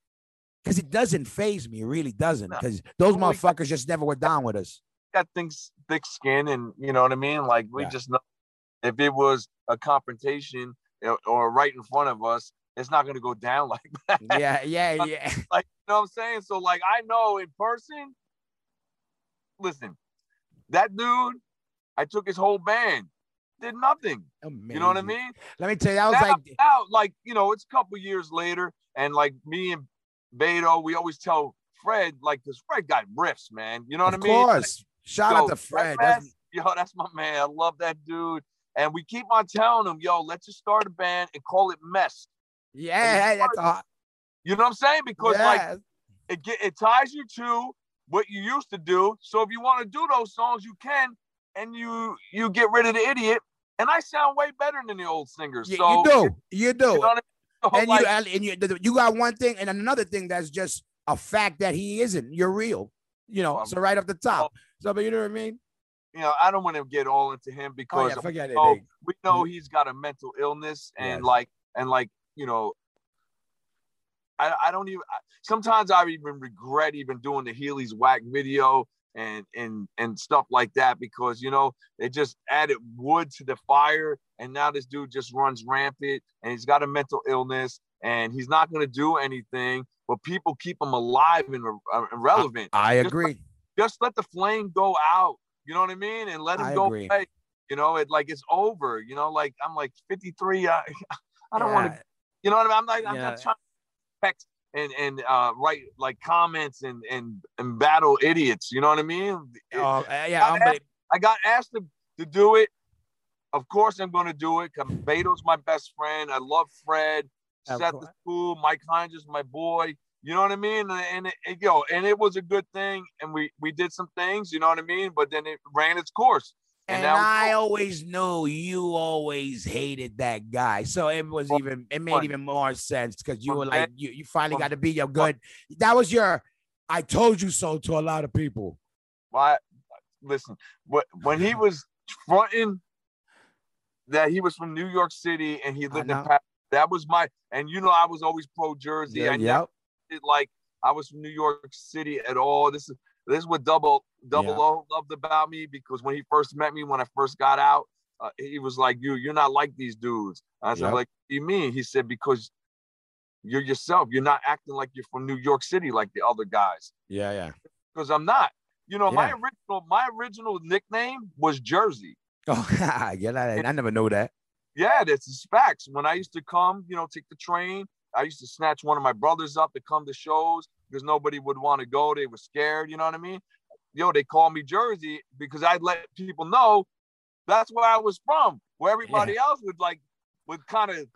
because it doesn't phase me, it really doesn't, because those Well, we- motherfuckers just never were down with us. got things thick skin and you know what I mean? Like we Yeah. just know if it was a confrontation or, right in front of us, it's not gonna go down like that. Yeah, yeah, yeah. Like you know what I'm saying? So like I know in person, listen, that dude, I took his whole band, did nothing. You know what I mean? Let me tell you, I was now, like, now, like you know, it's a couple years later, and like me and Beto, we always tell Fred, like, because Fred got riffs, man. You know what of I mean? Like, course. Shout yo, out to Fred. That's, yo, that's my man. I love that dude. And we keep on telling him, yo, let's just start a band and call it Mess. yeah, that's a, You know what I'm saying? Because like it get it ties you to what you used to do. So if you want to do those songs, you can, and you you get rid of the idiot. And I sound way better than the old singers. You, so you do, you do. You know I mean? And like, you and you you got one thing and another thing that's just a fact that he isn't. You're real, you know. Um, so right off the top. So, but you know what I mean? you know, I don't want to get all into him Oh because yeah, forget it. know, we know he's got a mental illness and Yes. like and like you know I, I don't even I, sometimes I even regret even doing the Healy's whack video and and and stuff like that because you know they just added wood to the fire and now this dude just runs rampant and he's got a mental illness and he's not going to do anything but people keep him alive and, uh, relevant I Just agree. just let the flame go out. You know what I mean? And let him I go agree. away. You know, it like it's over. You know, like I'm like 53. I, I don't want to. You know what I mean? I'm not. I'm not trying to and and uh, write like comments and and and battle idiots. You know what I mean? Oh, uh, yeah. I I'm, but, I got asked to, to do it. Of course, I'm going to do it. Beto's my best friend. I love Fred. Seth is cool. Mike Hines is my boy. You know what I mean? And, and it, it- yo, and it was a good thing. And we we did some things. You know what I mean? But then it ran its course. And it's I always knew you always hated that guy. So it was even it made even more sense because you were like you, you finally got to be your good. That was your I told you so to a lot of people. Why? Listen, what when he was fronting that he was from New York City and he lived in. Paris, that was my. And you know, I was always pro Jersey. I never yep. it like I was from New York City at all. This is this is what double double Yeah. O loved about me because when he first met me, when I first got out, uh, he was like, "You, you're not like these dudes." I said, Yep. "Like, what do you mean?" He said, "Because you're yourself. You're not acting like you're from New York City like the other guys." Yeah, yeah. Because I'm not. You know, my original my original nickname was Jersey. Oh, yeah. I, I never know that. Yeah, that's is facts. When I used to come, you know, take the train, I used to snatch one of my brothers up to come to shows because nobody would want to go. They were scared, you know what I mean? Yo, they called me Jersey because I'd let people know that's where I was from. where everybody else would like would kind of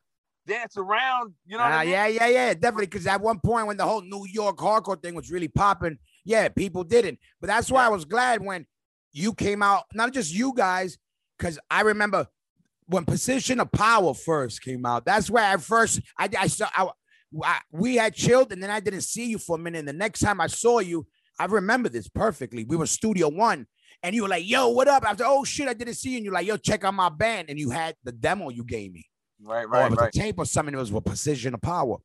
dance around. You know? Uh, what I mean? yeah, yeah, yeah, definitely. Because at one point when the whole New York hardcore thing was really popping, yeah, people didn't. But that's why I was glad when you came out, not just you guys, because I remember when Position of Power first came out. That's where I first I, I saw I, I- we had chilled, and then I didn't see you for a minute. And the next time I saw you, I remember this perfectly. We were Studio One. And you were like, yo, what up? I was like, oh shit, I didn't see you. And you're like, yo, check out my band. And you had the demo you gave me. Right, or right, it was right, a tape or something. It was with Precision of Power.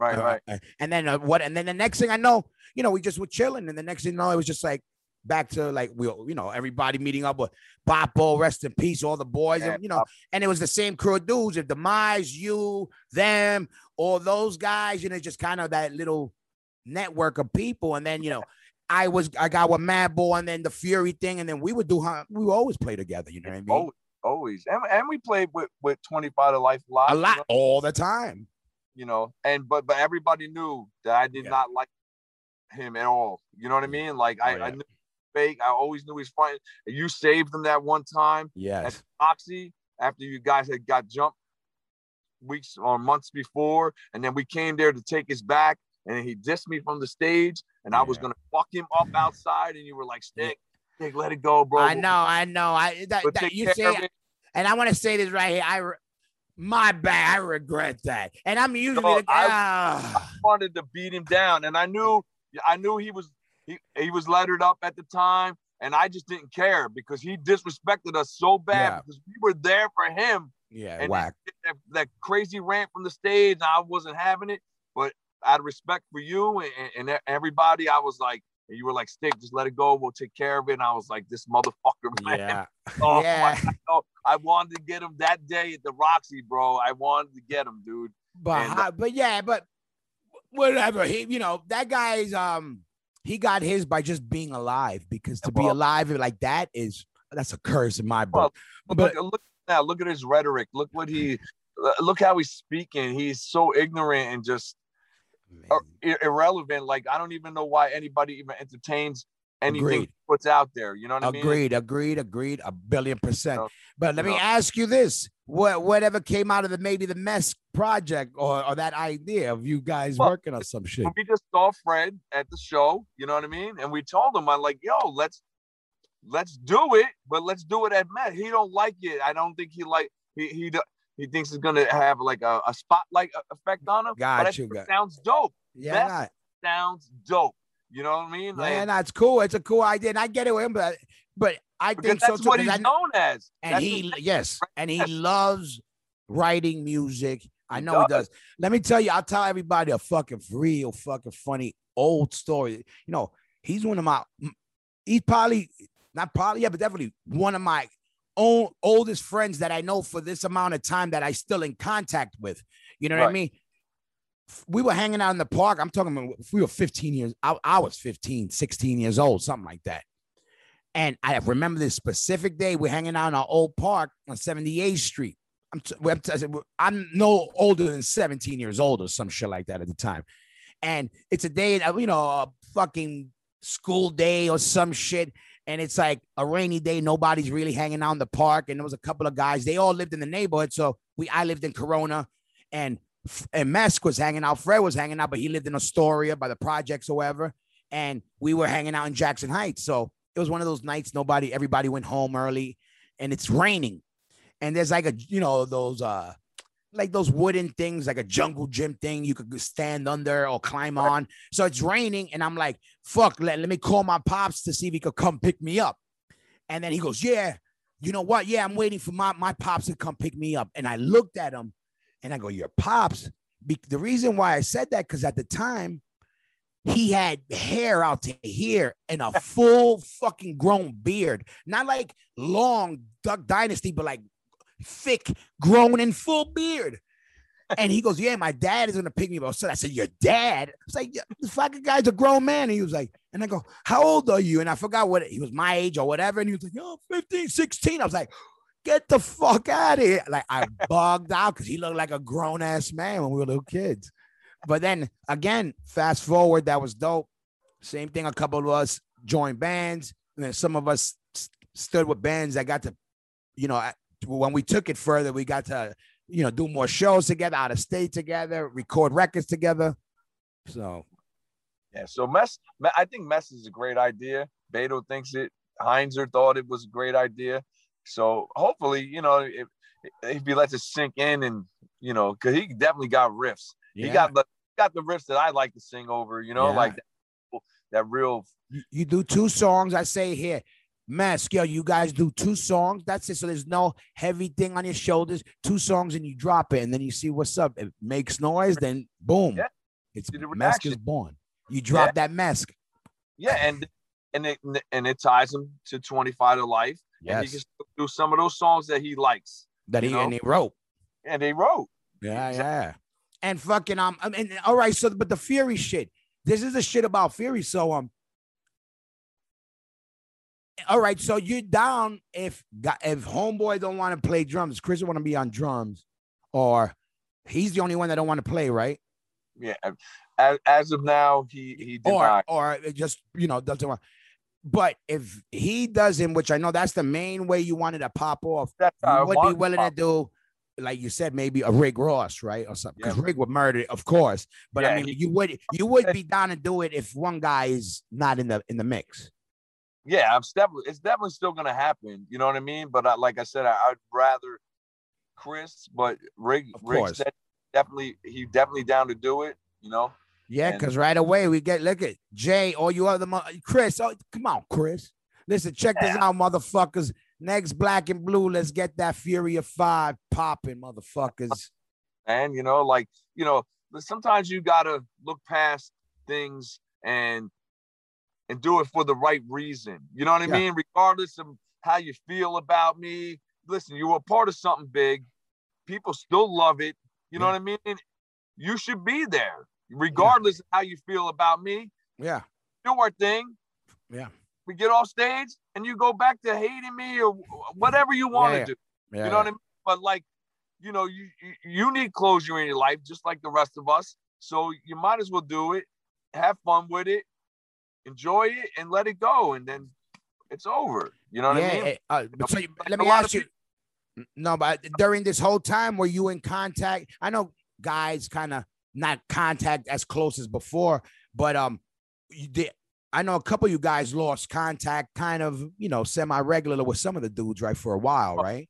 right, Uh, right. uh, And then uh, what? And then the next thing I know, you know, we just were chilling. And the next thing you know, it was just like back to like we, you know, everybody meeting up with Bopo, rest in peace, all the boys, Yeah, and you know, and it was the same crew of dudes. If Demise, you, them, all those guys, you know, just kind of that little network of people. And then you know, I was I got with Mad Madball, and then the Fury thing, and then we would do we would always play together. You know what I mean? Always, always. And, and we played with with 25 to life a lot. a lot all the time. you know and but but everybody knew that i did Yeah. not like him at all you know what i mean like I, Oh, yeah. I knew fake i always knew he was fighting you saved him that one time Yes. at Roxy after you guys had got jumped weeks or months before and then we came there to take his back and he dissed me from the stage and i was gonna fuck him up outside and you were like stick stick let it go bro I know, I know. I that, that you say. And I want to say this right here. I, re- my bad. I regret that. And I'm usually No, the I- ah, wanted to beat him down, and I knew I knew he was he, he was lettered up at the time, and I just didn't care because he disrespected us so bad Yeah. because we were there for him. yeah, And whack. that, that crazy rant from the stage, I wasn't having it, but out of respect for you and, and, everybody, I was like. And you were like, "Stick, just let it go. We'll take care of it." And I was like, "This motherfucker, man! Yeah, Oh, yeah. God. I wanted to get him that day at the Roxy, bro. I wanted to get him, dude. But And, how- but yeah, but whatever. He, you know, that guy's um, he got his by just being alive because to be alive like that is that's a curse in my Well, book. Look, But- look now, look at his rhetoric. Look what he, uh, look how he's speaking. He's so ignorant and just uh, ir- ir- irrelevant. Like I don't even know why anybody even entertains anything Agreed. puts out there. You know what I mean? Agreed, agreed, agreed, a billion percent. but let me know. ask you this: what whatever came out of the maybe the mess project or, or that idea of you guys Well, working on some shit? We just saw Fred at the show. You know what I mean? And we told him, I'm like, yo, let's let's do it, but let's do it at Met. He don't like it. I don't think he like he he he thinks it's gonna have like a, a spotlight effect on him. but Got you, got- sounds dope. Yeah, Sounds dope. You know what I mean? yeah, Like, nah, it's cool. It's a cool idea, and I get it with him, but but I because think so that's too. what he's I know- known as. and That's he yes, and he loves writing music. I know he does. does. Let me tell you, I'll tell everybody a fucking real fucking funny old story. You know, he's one of my he's probably not probably, yeah, but definitely one of my own oldest friends that I know for this amount of time that I still in contact with. You know what I mean? We were hanging out in the park. I'm talking about we were 15 years, I, I was 15, 16 years old, something like that. And I remember this specific day. We're hanging out in our old park on 78th Street. I'm, t- I'm, t- I'm no older than 17 years old or some shit like that at the time. And it's a day, uh, you know, a fucking school day or some shit. And it's like a rainy day. Nobody's really hanging out in the park. And there was a couple of guys. They all lived in the neighborhood. So we, I lived in Corona, and and Mesk was hanging out. Fred was hanging out, but he lived in Astoria by the projects or whatever. And we were hanging out in Jackson Heights. So it was one of those nights. Nobody, everybody went home early, and it's raining. And there's like a, you know, those uh like those wooden things, like a jungle gym thing you could stand under or climb on. So it's raining, and I'm like, fuck, let, let me call my pops to see if he could come pick me up. And then he goes, Yeah, you know what? Yeah, I'm waiting for my, my pops to come pick me up. And I looked at him and I go, Your pops. Be- the reason why I said that, because at the time, he had hair out to here and a full fucking grown beard. Not like long Duck Dynasty, but like thick, grown and full beard. And he goes, Yeah, my dad is gonna pick me up. So I said, Your dad? I was like, yeah, the fucking guy's a grown man. And he was like, and I go, How old are you? And I forgot what he was my age or whatever. And he was like, Oh, 15, 16. I was like, Get the fuck out of here. Like I bugged out because he looked like a grown ass man when we were little kids. But then again, fast forward, that was dope. Same thing, a couple of us joined bands, and then some of us stood with bands that got to, you know, when we took it further, we got to you know do more shows together, out of state together, record records together. So Yeah. So mess, I think mess is a great idea. Beto thinks it. Heinzer thought it was a great idea. So hopefully, you know, if if he lets it sink in, and you know, because he definitely got riffs. He got the got the riffs that I like to sing over. You know, Yeah. like that, that real. you, you do two songs. I say here, Mask, yo, you guys do two songs. That's it. So there's no heavy thing on your shoulders. Two songs and you drop it, and then you see what's up. It makes noise, then boom, Yeah. it's the mask is born. You drop that mask. Yeah, and and it and it ties him to 25 to life. And he can Yes, do some of those songs that he likes, that he know? and he wrote. and they wrote. Yeah, Exactly. yeah. And fucking um, I mean, all right. So, but the Fury shit. This is the shit about Fury. So um. All right, so you're down if if homeboy don't want to play drums, Chris want to be on drums, or he's the only one that don't want to play, right? Yeah, as, as of now, he he Or denied. or just you know doesn't want. But if he doesn't, which I know that's the main way you wanted to pop off, That's I you would be willing to pop. do, like you said, maybe a Rick Ross, right, or something. Because Yeah. Rick would murder, it, of course. But I mean, he- you would you would be down to do it if one guy is not in the in the mix. Yeah, I'm definitely it's definitely still gonna happen. You know what I mean? But I, like I said, I, I'd rather Chris, but Rick Of Rick course. said definitely he definitely down to do it. You know? Yeah, because right away we get look at Jay or you other Chris. Oh, come on, Chris. Listen, check this out, motherfuckers. Next black and blue, let's get that Fury of Five popping, motherfuckers. and you know like you know sometimes you gotta look past things and and do it for the right reason. You know what i Yeah. mean? Regardless of how you feel about me. Listen you were part of something big. People still love it. You know Yeah. what i mean? You should be there regardless of how you feel about me. Yeah, do our thing. Yeah, we get off stage and you go back to hating me or whatever you want to yeah. do yeah. you know what I mean? But like, you know, you, you you need closure in your life, just like the rest of us. So you might as well do it, have fun with it, enjoy it, and let it go, and then it's over. You know what yeah, I mean? eh, uh, but so you- let me ask you. No, but during this whole time, were you in contact? I know guys kind of not contact as close as before, but um, you did. I know a couple of you guys lost contact, kind of, you know, semi-regular with some of the dudes, right, for a while, right?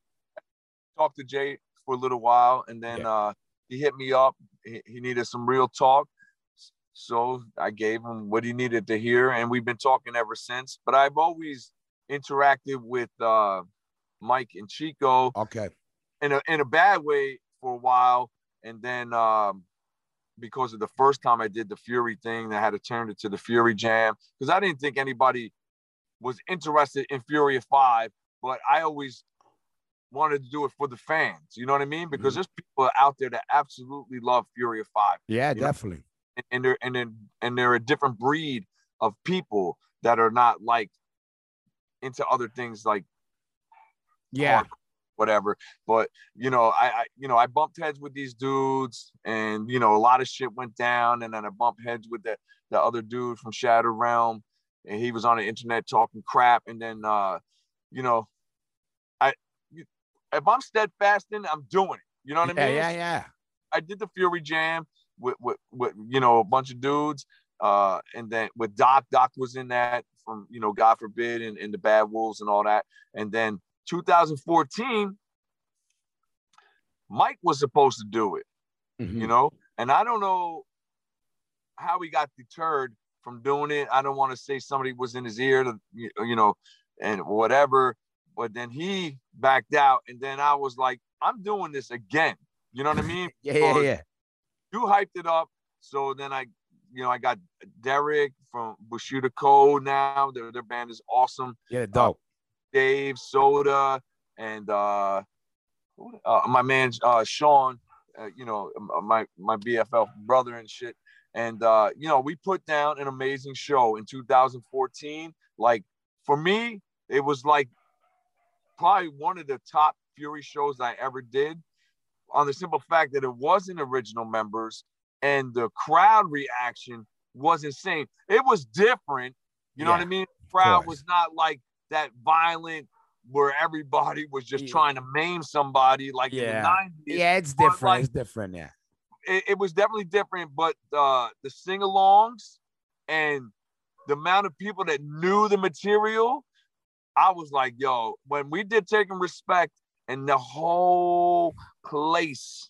Talked to Jay for a little while, and then Yeah. uh, he hit me up. He, he needed some real talk, so I gave him what he needed to hear, and we've been talking ever since. But I've always interacted with uh, Mike and Chico. Okay. in a in a bad way for a while, and then um, because of the first time I did the Fury thing, I had to turn it to the Fury Jam because I didn't think anybody was interested in Fury of Five, but I always wanted to do it for the fans. You know what I mean? Because mm-hmm. there's people out there that absolutely love Fury of Five, Yeah, You know, definitely. and, they're and then and they're a different breed of people that are not like into other things like Yeah. hard- whatever. But you know, I, I you know I bumped heads with these dudes, and you know a lot of shit went down, and then I bumped heads with the the other dude from Shadow Realm, and he was on the internet talking crap, and then uh, you know, I if I'm steadfast steadfasting, I'm doing it. You know what yeah, I mean? yeah, yeah. I did the Fury Jam with with, with you know a bunch of dudes, uh, and then with Doc, Doc was in that from you know God forbid and, and the Bad Wolves and all that, and then 2014, Mike was supposed to do it, Mhm. you know, and I don't know how he got deterred from doing it. I don't want to say somebody was in his ear to you know, and whatever, but then he backed out, and then I was like, I'm doing this again. You know what I mean? Yeah, yeah, yeah. you hyped it up. So then I, you know, I got Derek from Bushuda Code now. Their, their band is awesome. Yeah, dope. Dave Soda and uh, uh my man uh Sean, uh, you know, my my BFF brother and shit. And uh, you know, we put down an amazing show in 2014. Like for me, it was like probably one of the top Fury shows I ever did. On the simple fact that it wasn't original members and the crowd reaction was insane. It was different. You know what I Yeah, mean? Crowd was not like that violent, where everybody was just Yeah. trying to maim somebody like Yeah. in the 90s. Yeah, it's different. like, it's different. Yeah. it, it was definitely different, but uh, the sing-alongs and the amount of people that knew the material, I was like, yo, when we did taking respect, and the whole place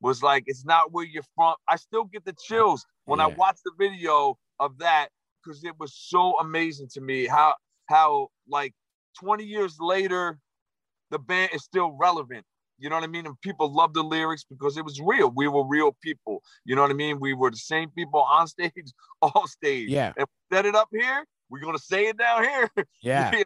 was like, it's not where you're from. I still get the chills when I watch the video of that because it was so amazing to me how how like 20 years later, the band is still relevant. You know what I mean? And people love the lyrics because it was real. We were real people. You know what I mean? We were the same people on stage, off stage. Yeah. And we set it up here. We're gonna say it down here. Yeah. you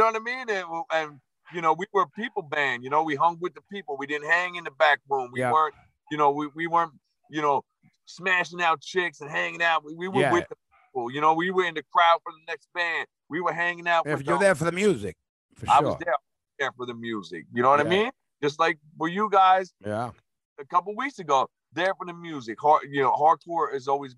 know what I mean? And, and you know, we were a people band. You know, we hung with the people. We didn't hang in the back room. We Yeah. weren't, you know, we, we weren't, you know, smashing out chicks and hanging out. We, we were Yeah. with the people. You know, we were in the crowd for the next band. We were hanging out If you're the- there for the music, for I sure. was there, there for the music. You know what I mean? Just like were you guys Yeah. a couple weeks ago, there for the music. Hard, you know, hardcore is always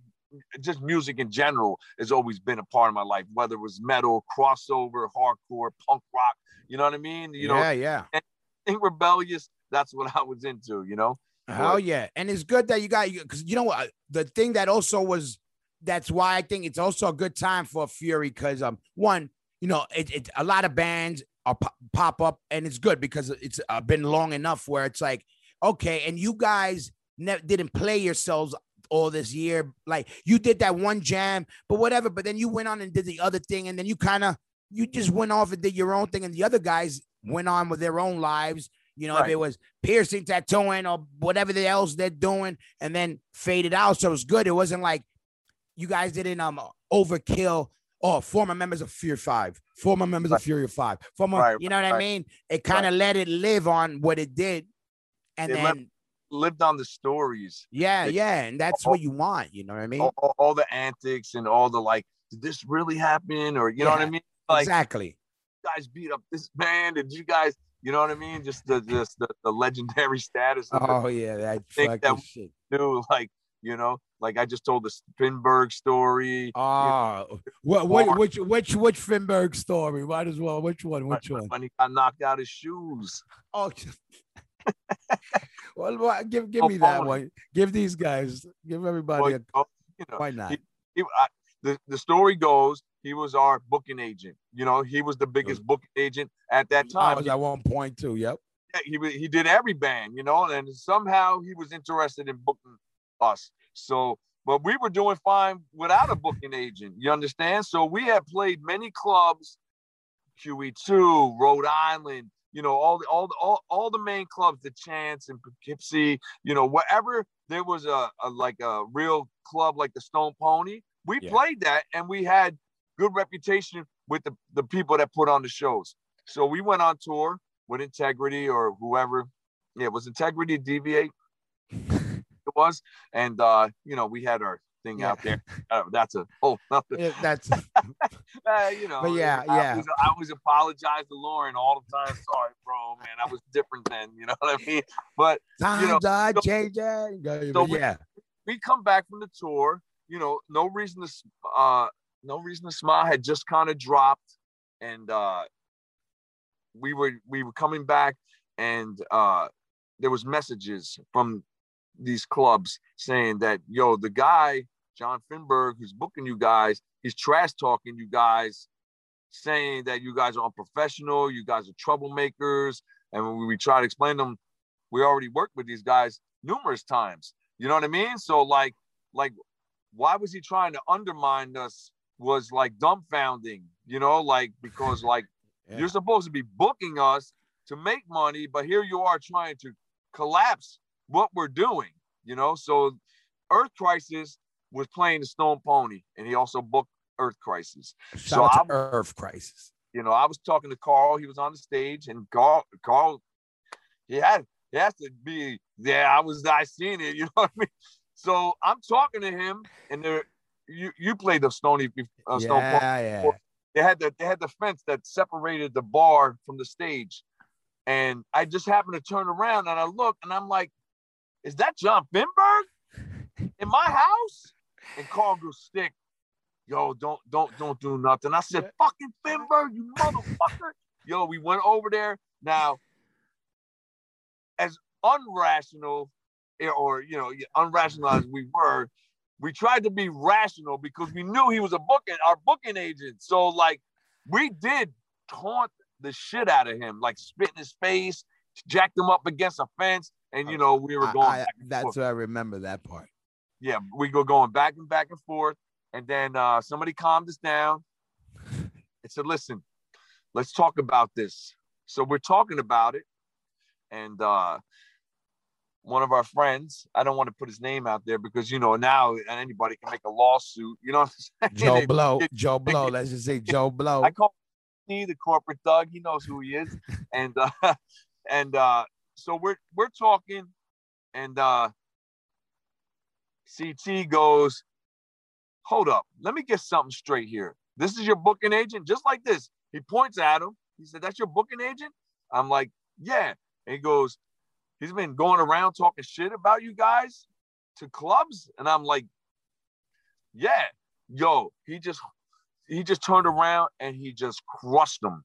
just music in general has always been a part of my life, whether it was metal, crossover, hardcore, punk rock. You know what I mean? You yeah. know, Yeah. yeah. think rebellious. That's what I was into. You know, Hell yeah. And it's good that you got you because you know what the thing that also was that's why I think it's also a good time for Fury because um one, you know, it, it a lot of bands are pop, pop up and it's good because it's uh, been long enough where it's like, okay, and you guys ne- didn't play yourselves all this year. Like you did that one jam, but whatever, but then you went on and did the other thing, and then you kind of you just went off and did your own thing, and the other guys went on with their own lives. You know, if it was piercing, tattooing, or whatever the else they're doing, and then faded out. So it was good. It wasn't like you guys didn't um overkill. Oh, former members of Fear Five, former members of Fury Five, former. Right, you know what I mean? It kind of let it live on what it did, and It then let- lived on the stories, yeah, it- yeah, and that's what you want. You know what I mean? all, all- all the antics, and all the like. Did this really happen? Or you know what I mean? Like exactly. you guys beat up this band. Did you guys? You know what I mean? Just the just the, the legendary status of Oh yeah, that fucking that- shit. it too. Like you know, like I just told the Finberg story. Oh, what, Or- what, which, which, which Finberg story? Might as well. Which one? Which one? when he got knocked out his shoes. Oh, well, give, give Oh, me that one. Give these guys, give everybody. Well, A, oh, you know, why not? he- he, I, the, the story goes he was our booking agent. You know, he was the biggest oh. booking agent at that I time. was at one point too. Yep. he he did every band, you know, and somehow he was interested in booking us. So, but we were doing fine without a booking agent. You understand? So we had played many clubs, QE2, Rhode Island, you know, all the all the all, all the main clubs, the Chance and Poughkeepsie, you know, wherever there was a, a like a real club like the Stone Pony, we Yeah. played that and we had good reputation with the, the people that put on the shows. So we went on tour with Integrity or whoever. Yeah, it was Integrity Deviate. was, and uh, you know, we had our thing Yeah. out there. Uh, that's a oh, nothing. That's Uh, you know, But yeah, I yeah. I always apologize to Lauren all the time. Sorry, bro, man. I was different then. You know what I mean? But times know, are so-. Go- so but we- yeah, we come back from the tour. You know, no reason to uh, no reason to smile had just kind of dropped, and uh, we were we were coming back, and uh, there was messages from these clubs saying that yo, the guy John Finberg who's booking you guys, he's trash talking you guys, saying that you guys are unprofessional, you guys are troublemakers, and when we try to explain them, we already worked with these guys numerous times. You know what I mean? So like, like, why was he trying to undermine us? Was like dumbfounding, you know, like because like Yeah. you're supposed to be booking us to make money, but here you are trying to collapse what we're doing, you know. So Earth Crisis was playing the Stone Pony, and he also booked Earth Crisis. shout so out to Earth Crisis. You know, I was talking to Carl. He was on the stage, and Carl, Carl, he had he has to be. Yeah, I was. I seen it. You know what I mean? So I'm talking to him, and there, you you played the Stony uh, Stone Pony. yeah, yeah. They had the they had the fence that separated the bar from the stage, and I just happened to turn around and I look, and I'm like, "Is that John Finberg in my house?" And Carl goes, "Stick, yo, don't don't don't do nothing." I said, "Fucking Finberg, you motherfucker!" yo, we went over there. Now, as unrational eh, or you know, unrational as we were, we tried to be rational because we knew he was a booking our booking agent. So like we did taunt the shit out of him, like spit in his face, jacked him up against a fence, and you know we were going. I- back and that's forth. what I remember that part. yeah, we go going back and back and forth, and then uh, somebody calmed us down and said, "Listen, let's talk about this." So we're talking about it, and uh, one of our friends, I don't want to put his name out there because you know now anybody can make a lawsuit. You know what I'm saying? Joe Blow, Joe Blow. Let's just say Joe Blow. I call he the corporate thug. He knows who he is, and uh, and uh, so we're we're talking, and uh, CT goes, "Hold up, let me get something straight here. This is your booking agent, just like this." He points at him. He said, "That's your booking agent." I'm like, "Yeah." And he goes, "He's been going around talking shit about you guys to clubs," and I'm like, "Yeah." Yo, he just he just turned around and he just crushed him.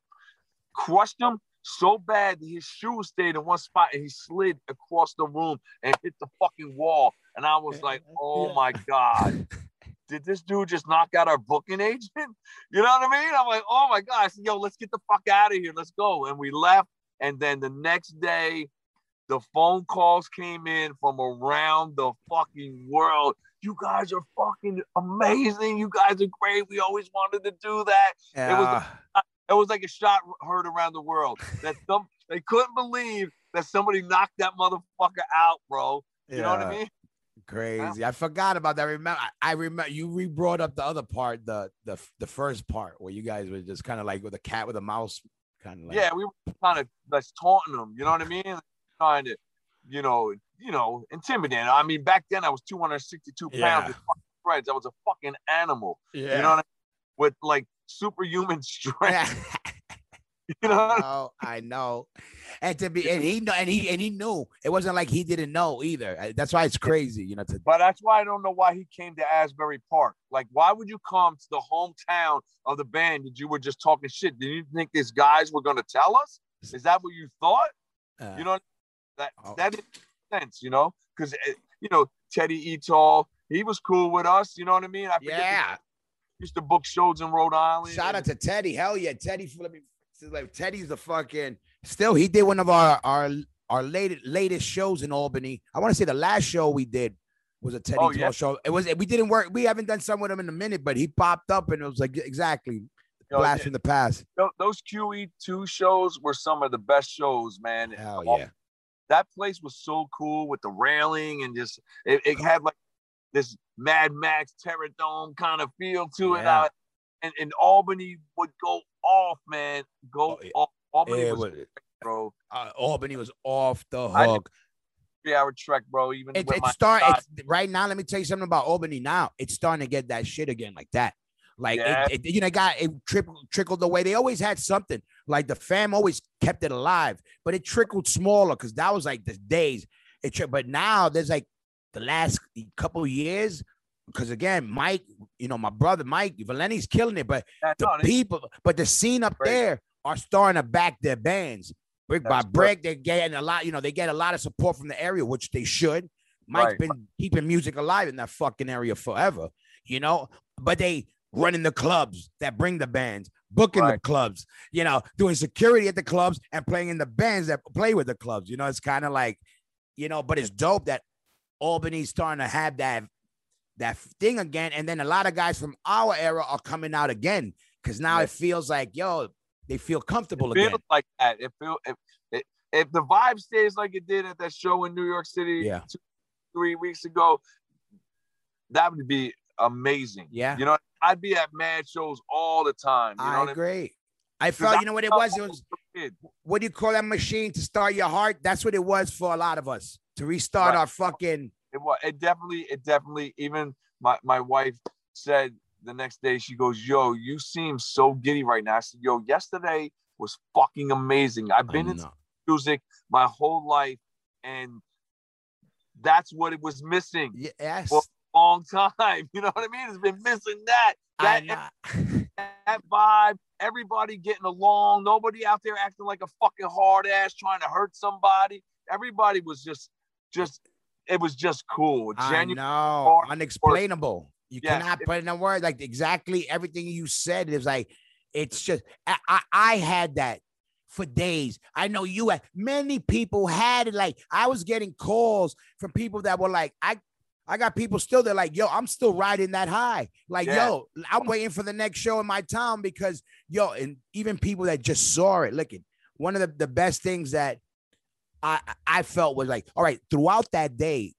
Crushed him so bad that his shoes stayed in one spot and he slid across the room and hit the fucking wall. And I was like, oh my God. Did this dude just knock out our booking agent? You know what I mean? I'm like, oh my God. I said, yo, let's get the fuck out of here. Let's go. And we left. And then the next day, the phone calls came in from around the fucking world. You guys are fucking amazing. You guys are great. We always wanted to do that. Yeah. It was like a shot heard around the world. That some they couldn't believe that somebody knocked that motherfucker out, bro. You know what I mean? Crazy. I forgot about that. Remember, I, I remember you re brought up the other part, the the the first part where you guys were just kind of like with a cat with a mouse, kind of like Yeah, we were kind of like taunting them. You know what I mean? Trying to, you know, you know, intimidating. I mean, back then I was 262 pounds Yeah. with fucking spreads. I was a fucking animal. yeah. You know what I mean? With like superhuman strength. You know? I know, I know. And to be and he and he and he knew it wasn't like he didn't know either. That's why it's crazy, you know. To But that's why I don't know why he came to Asbury Park. Like, why would you come to the hometown of the band that you were just talking shit? Did you think these guys were gonna tell us? Is that what you thought? uh, You know that Oh. that didn't make sense, you know? Because you know Teddy Etall, he was cool with us. You know what I mean? I yeah. Used to book shows in Rhode Island. Shout out to Teddy. Hell yeah, Teddy. Let me like Teddy's the fucking. Still, he did one of our our our latest latest shows in Albany. I want to say the last show we did was a Teddy Oh, yeah. show. It was we didn't work. We haven't done some with him in a minute, but he popped up and it was like exactly know, blast from the past. those QE2 shows were some of the best shows, man. Hell All- yeah. that place was so cool with the railing and just it, it had like this Mad Max Terror Dome kind of feel to it. Yeah. Uh, and, and Albany would go off, man. Go Oh, yeah. off. Albany It was, was- bro. uh, Albany was off the I hook. Three hour trek, bro. Even It, with it start it's, right now. Let me tell you something about Albany. Now it's starting to get that shit again, like that. Like Yeah. it, it- you know, got it trickled trickled away. They always had something. Like the fam always kept it alive, but it trickled smaller because that was like the days. It tri- but now there's like the last couple years. Because again, Mike, you know, my brother Mike Valeni's killing it, but Yeah, the people, but the scene up there are starting to back their bands. Brick by That's brick, they're getting a lot, you know, they get a lot of support from the area, which they should. Mike's Right. been keeping music alive in that fucking area forever, you know. But they running the clubs that bring the bands, booking the clubs, you know, doing security at the clubs and playing in the bands that play with the clubs. You know, it's kind of like, you know, but it's dope that Albany's starting to have that that thing again. And then a lot of guys from our era are coming out again because now it feels like, yo, they feel comfortable it again. feels like that. It feel if, if if the vibe stays like it did at that show in New York City Yeah. two, three weeks ago, that would be amazing. Yeah. You know, I'd be at mad shows all the time. You know I agree. I felt, I you know what it was? It was what do you call that machine to start your heart? That's what it was for a lot of us to restart Right. our fucking. It was. It definitely. It definitely. Even my my wife said the next day she goes, "Yo, you seem so giddy right now." I said, "Yo, yesterday was fucking amazing. I've been in music my whole life, and that's what it was missing." Yes, for a long time. You know what I mean? It's been missing that. That that vibe, everybody getting along, nobody out there acting like a fucking hard ass trying to hurt somebody. Everybody was just, just, it was just cool. I Genuine. know, unexplainable. You Yeah. cannot put in a word like exactly everything you said. Is like it's just I, I I had that for days. I know you had many people had it. Like I was getting calls from people that were like, I I got people still they're like, yo, I'm still riding that high. Like, Yeah. yo, I'm waiting for the next show in my town because yo, and even people that just saw it, looking. One of the, the best things that I I felt was like, all right, throughout that day,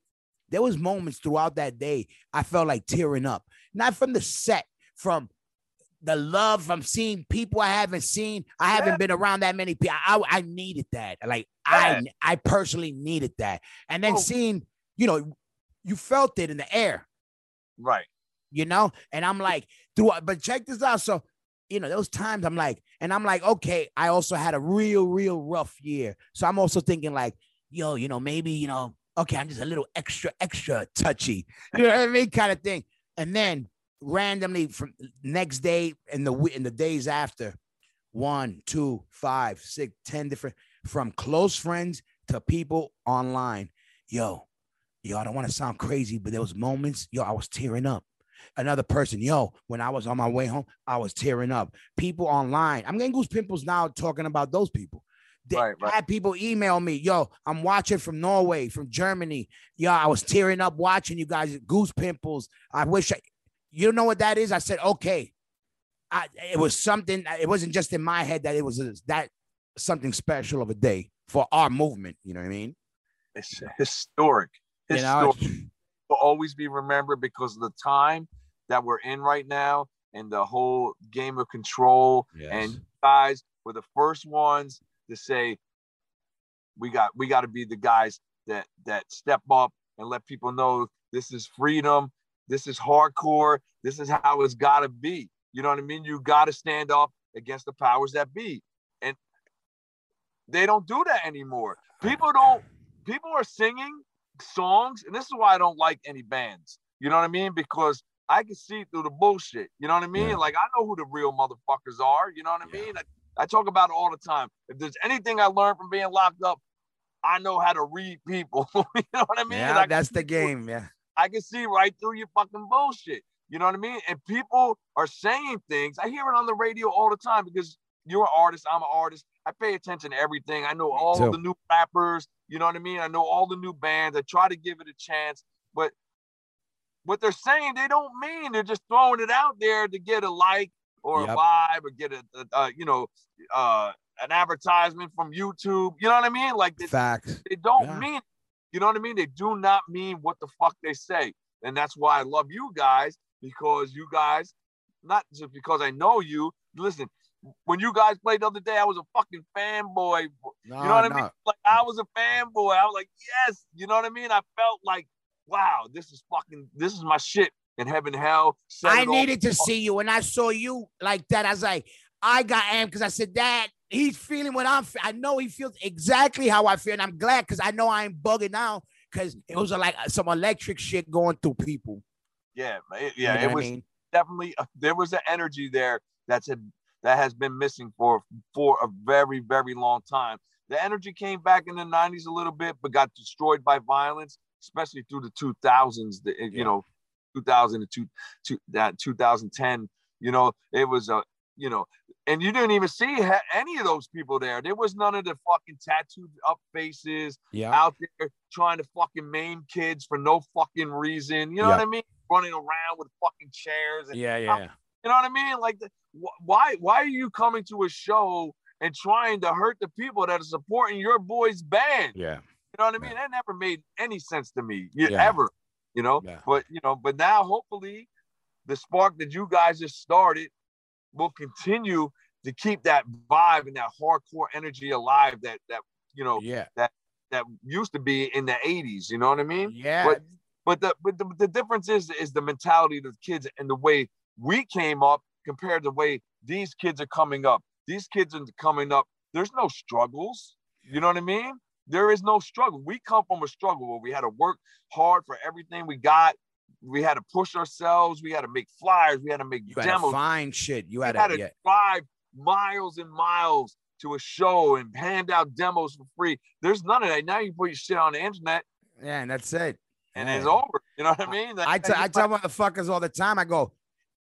there was moments throughout that day I felt like tearing up. Not from the set, from the love from seeing people I haven't seen. I haven't Yeah. been around that many people. I, I needed that. Like Yeah. I I personally needed that. And then Oh. seeing, you know, you felt it in the air, Right. you know? And I'm like, throughout, but check this out. So, you know, those times I'm like, and I'm like, okay, I also had a real, real rough year. So I'm also thinking, like, yo, you know, maybe, you know, okay, I'm just a little extra, extra touchy. You know what I mean? Kind of thing. And then randomly from next day and the in the days after, one, two, five, six, ten different from close friends to people online. Yo, yo, I don't want to sound crazy, but there was moments, yo, I was tearing up. Another person, yo, when I was on my way home, I was tearing up. People online, I'm getting goose pimples now talking about those people. They- Right, right. I had people email me, yo, I'm watching from Norway, from Germany. Yo, I was tearing up watching you guys, goose pimples. I wish I, you know what that is? I said, okay. I, it was something, it wasn't just in my head that it was a, that something special of a day for our movement. You know what I mean? It's historic. You know, Historic. will always be remembered because of the time that we're in right now and the whole game of control. And guys were the first ones to say, we got we got to be the guys that that step up and let people know this is freedom, this is hardcore, this is how it's got to be. You know what I mean? You got to stand up against the powers that be, and they don't do that anymore. People don't. People are singing songs, and this is why I don't like any bands. You know what I mean? Because I can see through the bullshit. You know what I mean? Yeah. Like I know who the real motherfuckers are. You know what I Yeah. mean? I, I talk about it all the time. If there's anything I learned from being locked up, I know how to read people. you know what I mean? yeah, I, that's the game. Yeah. I can see right through your fucking bullshit. You know what I mean? And people are saying things. I hear it on the radio all the time because you're an artist. I'm an artist. I pay attention to everything. I know all the new rappers. You know what I mean? I know all the new bands. I try to give it a chance, but what they're saying, they don't mean. They're just throwing it out there to get a like or Yep. a vibe or get a, a, a you know, uh, an advertisement from YouTube. You know what I mean? Like they, Facts. they don't Yeah. mean, you know what I mean? They do not mean what the fuck they say. And that's why I love you guys because you guys, not just because I know you, listen, when you guys played the other day, I was a fucking fanboy. No, You know what I mean? Like I was a fanboy. I was like, yes. You know what I mean? I felt like, wow, this is fucking, this is my shit in heaven, hell. I all- needed to see you. And I saw you like that, I was like, I got amped because I said, Dad, he's feeling what I'm fe- I know he feels exactly how I feel. And I'm glad because I know I ain't bugging out because it was like uh, some electric shit going through people. Yeah, it- You yeah. know it what I was mean? definitely uh, there was an energy there that's a, that has been missing for for a very very long time. The energy came back in the '90s a little bit, but got destroyed by violence, especially through the 2000s. The, Yeah. You know, 2000 to two, two, that 2010. You know, it was a you know, and you didn't even see any of those people there. There was none of the fucking tattooed up faces Yeah. out there trying to fucking maim kids for no fucking reason. You know Yeah. what I mean? Running around with fucking chairs and Yeah. Yeah. you know what I mean? Like, the, wh- why why are you coming to a show and trying to hurt the people that are supporting your boy's band? Yeah. You know what I mean? Yeah. That never made any sense to me, Yeah. ever. You know, Yeah. but you know, but now hopefully, the spark that you guys just started will continue to keep that vibe and that hardcore energy alive that that you know Yeah. that used to be in the 80s you know what i mean Yeah. But- but the but the, the difference is is the mentality of the kids and the way we came up compared to the way these kids are coming up. These kids are coming up. There's no struggles. You know what I mean? There is no struggle. We come from a struggle where we had to work hard for everything we got. we had to push ourselves. We had to make flyers. We had to make You had to demos. find shit. You had we had to, to yeah. drive miles and miles to a show and hand out demos for free. There's none of that. Now you put your shit on the internet Yeah, and that's it. and Yeah. it's over. You know what I mean? Like, I, t- I tell motherfuckers all the time. I go,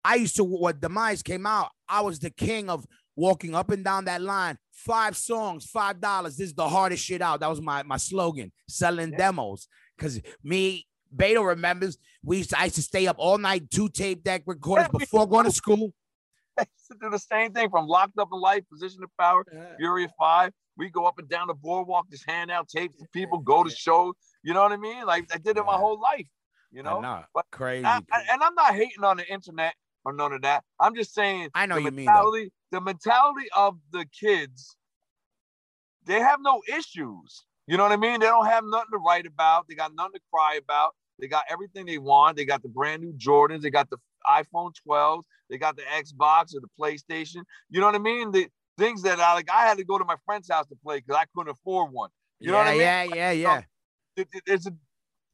I used to when Demise came out. I was the king of walking up and down that line. Five songs, five dollars. This is the hardest shit out. That was my my slogan. Selling Yeah. demos. Cause me, Beto remembers. We used to, I used to stay up all night, two tape deck recorders Yeah, before going to school. I used to do the same thing from Locked Up in Life, Position of Power, Fury of Five. We go up and down the boardwalk, just hand out tapes to people, go to shows. You know what I mean? Like I did it my whole life. You know, know. But crazy. I- I- and I'm not hating on the internet or none of that. I'm just saying I know you mean, though. The mentality of the kids, they have no issues. You know what I mean? They don't have nothing to write about. They got nothing to cry about. They got everything they want. They got the brand new Jordans. They got the iPhone 12. They got the Xbox or the PlayStation. You know what I mean? The things that I like. I had to go to my friend's house to play because I couldn't afford one. You know yeah, what I mean? yeah, yeah, yeah. it- it- There's a,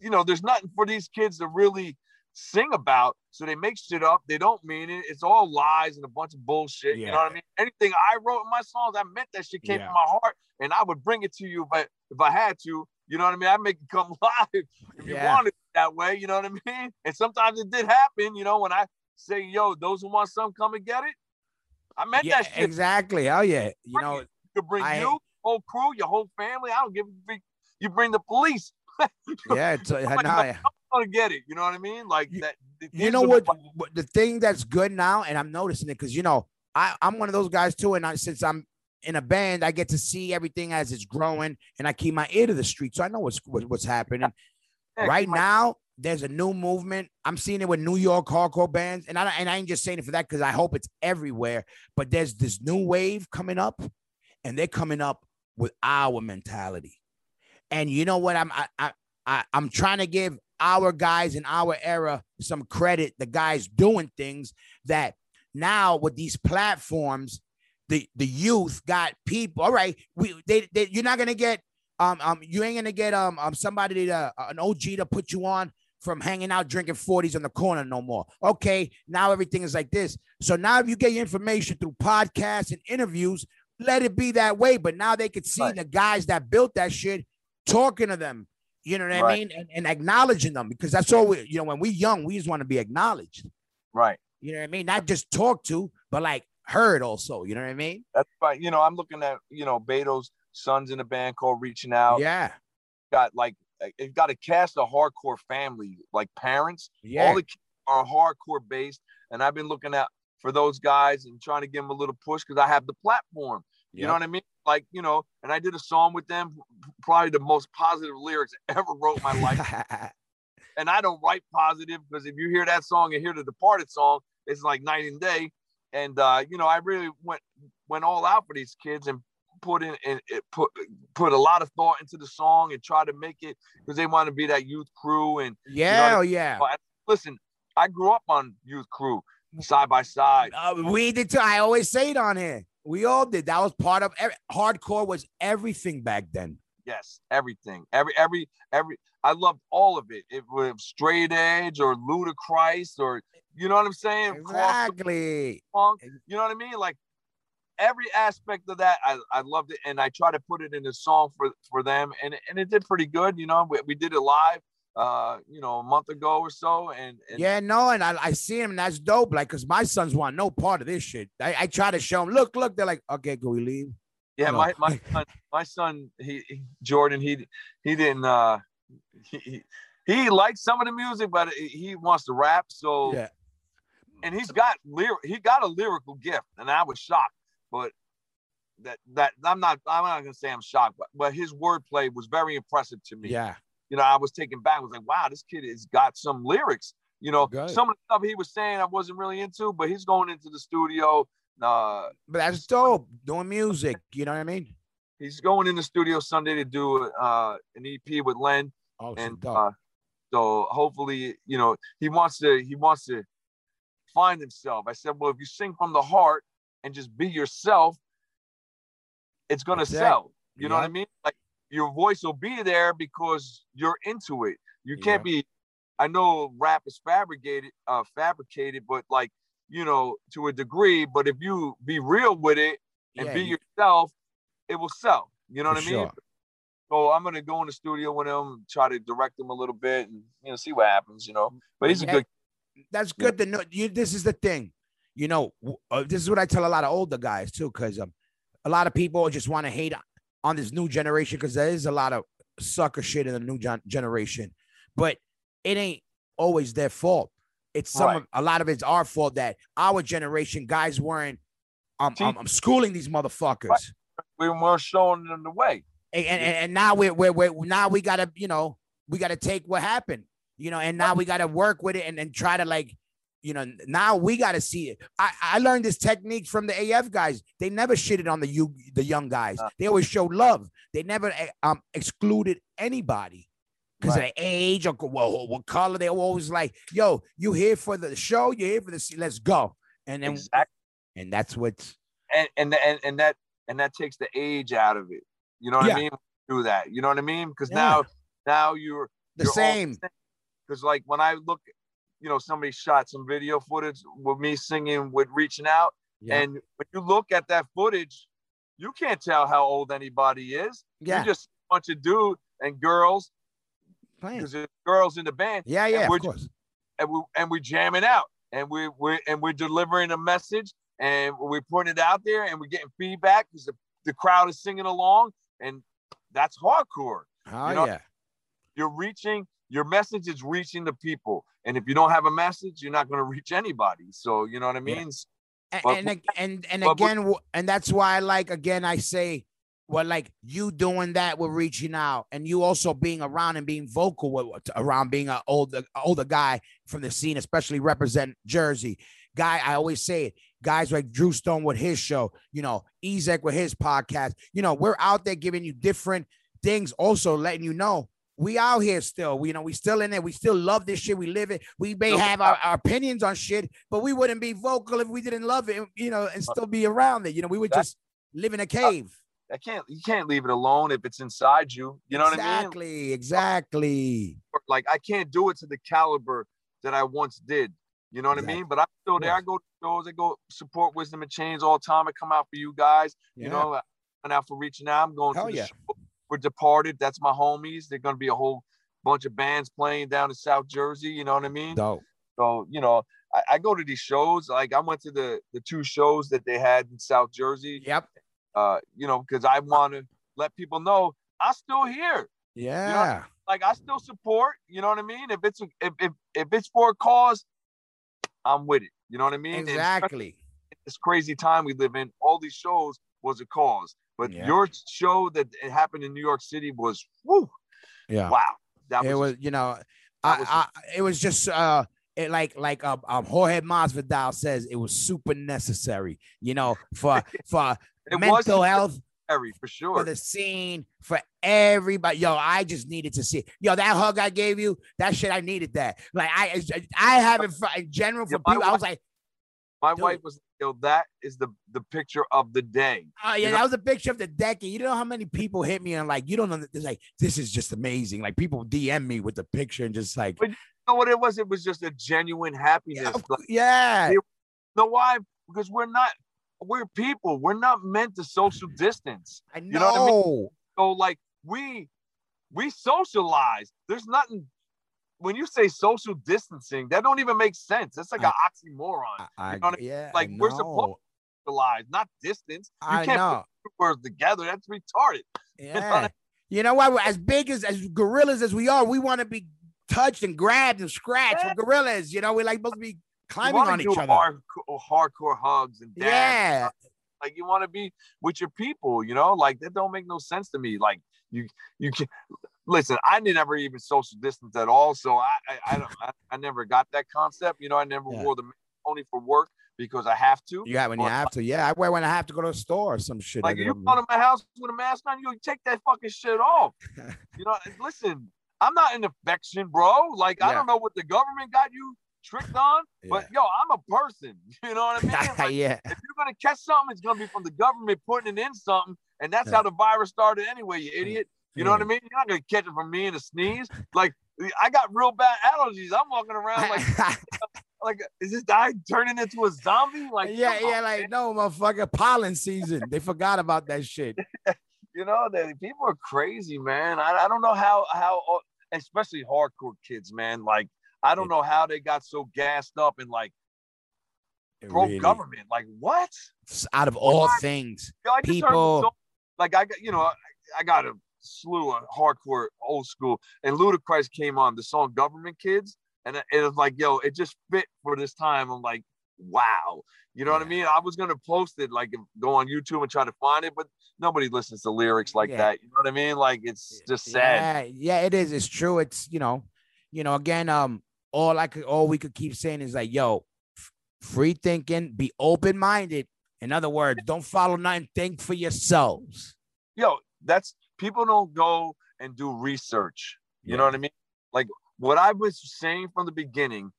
you know, there's nothing for these kids to really sing about. So they make shit up. They don't mean it. It's all lies and a bunch of bullshit. You know what I mean? Anything I wrote in my songs, I meant that shit came Yeah. from my heart, and I would bring it to you if I if I had to. You know what I mean? I make it come live if you Yeah. wanted it that way. You know what I mean? And sometimes it did happen. You know when I say, "Yo, those who want some, come and get it." I meant Yeah, that shit. exactly. Oh yeah. You know, it. You could bring I- you, whole crew, your whole family. I don't give a. You bring the police. yeah. It's, I Somebody gonna- get it. You know what I mean? Like You- that. you know what, the- thing that's good now and i'm noticing it because you know I, i'm one of those guys too and I, since i'm in a band i get to see everything as it's growing and i keep my ear to the street so i know what's what, what's happening Yeah, right now there's a new movement i'm seeing it with new york hardcore bands and i, and I ain't just saying it for that because i hope it's everywhere but there's this new wave coming up and they're coming up with our mentality and you know what i'm i, I I, I'm trying to give our guys in our era some credit, the guys doing things that now with these platforms, the the youth got people. All right, we they, they you're not gonna get um um you ain't gonna get um um somebody to an OG to put you on from hanging out drinking 40s on the corner no more. Okay, now everything is like this. So now if you get your information through podcasts and interviews, let it be that way. But now they could see Right. the guys that built that shit talking to them. You know what I mean? And, and acknowledging them because that's all we, you know, when we young, we just want to be acknowledged. right. You know what I mean? Not just talked to, but like heard also. You know what I mean? That's right. You know, I'm looking at you know Beto's sons in a band called Reaching Out. Yeah. Got like it got a cast of hardcore family, like parents. Yeah. All the kids are hardcore based, and I've been looking at for those guys and trying to give them a little push because I have the platform. You know what I mean? Like you know, and I did a song with them, probably the most positive lyrics I ever wrote in my life. and I don't write positive because if you hear that song and hear the Departed song, it's like night and day. And uh, you know, I really went went all out for these kids and put in and it put put a lot of thought into the song and try to make it because they want to be that youth crew. And yeah. know, oh, yeah. listen, I grew up on youth crew side by side. Uh, we did too. I always say it on here. We all did. That was part of every, hardcore was everything back then. Yes, everything, every every every. I loved all of it. It was straight edge or ludicrous or you know what I'm saying. Exactly. punk. You know what I mean? Like every aspect of that, I, I loved it, and I tried to put it in a song for for them, and and it did pretty good. You know, we, we did it live, uh, you know, a month ago or so, and, and Yeah, no, and I, I see him, and that's dope. Like, cause my sons want no part of this shit. I, I try to show them, look, look, they're like, okay, can we leave? yeah, my my son, my son, he, he Jordan, he he didn't uh he, he he likes some of the music, but he wants to rap, so Yeah. and he's got lyric he got a lyrical gift and i was shocked but that that i'm not i'm not gonna say i'm shocked but, but his wordplay was very impressive to me Yeah. You know i was taken back I was like wow this kid has got some lyrics you know Good. some of the stuff he was saying i wasn't really into but he's going into the studio uh But that's dope. Doing music. You know what I mean? he's going in the studio sunday to do uh an ep with len Oh, and dope. uh, so hopefully you know he wants to he wants to find himself i said well if you sing from the heart and just be yourself it's going to That's it. sell you know what i mean like your voice will be there because you're into it you can't be I know rap is fabricated, uh, fabricated, but like you know to a degree. But if you be real with it and Yeah, be you- yourself, it will sell. You know what I mean? sure. So I'm gonna go in the studio with him, try to direct him a little bit, and you know see what happens. You know, but he's a good. That's Yeah. good to know. You, this is the thing, you know. Uh, this is what I tell a lot of older guys too, because um, a lot of people just want to hate on this new generation because there is a lot of sucker shit in the new gen- generation, but it ain't always their fault. It's some Right. of, a lot of it's our fault that our generation guys weren't um, See- um, um, schooling these motherfuckers. We weren't showing them the way. and, and, and now we're, we're, we're now we gotta you know we gotta take what happened you know and now we gotta work with it and, and try to like you know now we gotta see it I, I learned this technique from the af guys they never shitted on the you the young guys Uh. they always showed love they never eh, um excluded anybody because Right. of their age or well, what color they were always like yo you here for the show you're here for the let's go and then Exactly. and that's what's and and and and that and that takes the age out of it. You know what Yeah. I mean? Do that. You know what I mean? Because Yeah. now now you're the you're same Because like when I look, you know, somebody shot some video footage with me singing with reaching out, yeah and when you look at that footage, you can't tell how old anybody is. yeah You just a bunch of dude and girls playing. because there's girls in the band, yeah yeah we're of course and we and we jamming out, and we we and we're delivering a message, and we're putting it out there, and we're getting feedback because the, the crowd is singing along, and that's hardcore. oh you know- yeah You're reaching your message is reaching the people, and if you don't have a message, you're not going to reach anybody. So you know what I Yeah. mean? and But- and and, and again, and that's why I like again. I say, well, like you doing that with reaching out, and you also being around and being vocal with, around being an older older guy from the scene, especially represent Jersey guy. I always say it. Guys like Drew Stone with his show, you know, Ezek with his podcast. You know, we're out there giving you different things, also letting you know we out here still. We, you know, we still in there. We still love this shit. We live it. We may have our, our opinions on shit, but we wouldn't be vocal if we didn't love it, you know, and uh, still be around it. You know, we would That- just live in a cave. I can't you can't leave it alone if it's inside you. You know what I mean? exactly, exactly. Like I can't do it to the caliber that I once did. You know what Exactly. I mean? But I'm still there. I go to shows. I go support Wisdom in Chains all the time. I come out for you guys. You Yeah. know, and out for reaching out. I'm going Hell to the yeah. show. We're departed. That's my homies. They're gonna be a whole bunch of bands playing down in South Jersey. You know what I mean? Dope. So you know, I, I go to these shows. Like I went to the the two shows that they had in South Jersey. Yep. Uh, you know, because I want to let people know I'm still here. Yeah. Like I still support. You know what I mean? If it's a, if if if it's for a cause, I'm with it. You know what I mean? Exactly. this crazy time we live in, all these shows was a cause. But Yeah. your show that it happened in New York City was whoo, Yeah. wow. That it was, was, you know, I, was- I, it was just uh it like like um, um Jorge Masvidal says it was super necessary, you know, for for it was mental health, for for the scene, for everybody. Yo, I just needed to see. Yo, that hug I gave you, that shit, I needed that. Like I, I haven't for, in general for Yeah, people. I was like, My dude. wife was yo, that is the the picture of the day. oh yeah, You know- that was a picture of the decade. You know how many people hit me and like, you don't know. It's like this is just amazing. Like people DM me with the picture and just like, But- You know what it was? It was just a genuine happiness. yeah, Like, yeah, you know why? Because we're not we're people. We're not meant to social distance. I know. know what I mean? So like we we socialize. There's nothing when you say social distancing, that don't even make sense. That's like I- an oxymoron. I, I, know I yeah, Like, we're supposed- know. Socialize, not distance. You I can't know. put two words together. That's retarded. Yeah. You know what? As big as as gorillas as we are, we want to be touched and grabbed and scratched. Yeah. We're gorillas. You know, We're like supposed to be climbing on each other. hardcore, hardcore hugs and yeah. Like you want to be with your people, you know? Like that don't make no sense to me. Like you you can listen, I never even social distance at all. So I I, I don't I, I never got that concept. You know, I never Yeah. wore the mask only for work because I have to. You got when you Or- have to. Yeah, I wear when I have to go to a store or some shit. Like you go to my house with a mask on, you take that fucking shit off. You know, listen, I'm not an infection, bro. Like I don't know what the government got you tricked on, but yo, I'm a person. You know what I mean? Like, yeah. if you're gonna catch something, it's gonna be from the government putting it in something, and that's Yeah. how the virus started anyway. You idiot. You know what I hmm. mean? You're not gonna catch it from me in a sneeze. Like I got real bad allergies. I'm walking around like, like, is this guy turning into a zombie? Like, yeah, yeah, on, like man. no, motherfucker, pollen season. They forgot about that shit. you know, that people are crazy, man. I, I don't know how how especially hardcore kids, man. Like, I don't It- know how they got so gassed up and like pro really- government. Like, what? out of all things. Yo, I just heard People- so- like I got, you know, I, I got a slew of hardcore old school, and Ludacris came on the song "Government Kids," and it was like, yo, it just fit for this time. I'm like, wow, you know what I mean? I was gonna post it, like go on YouTube and try to find it, but nobody listens to lyrics like Yeah. that. You know what I mean? Like it's just sad. Yeah, yeah, it is. It's true. It's you know, you know. Again, um, all I could, all we could keep saying is like, yo, f- free thinking, be open minded. In other words, don't follow nothing. Think for yourselves. Yo, that's people don't go and do research. You know what I mean? Like what I was saying from the beginning,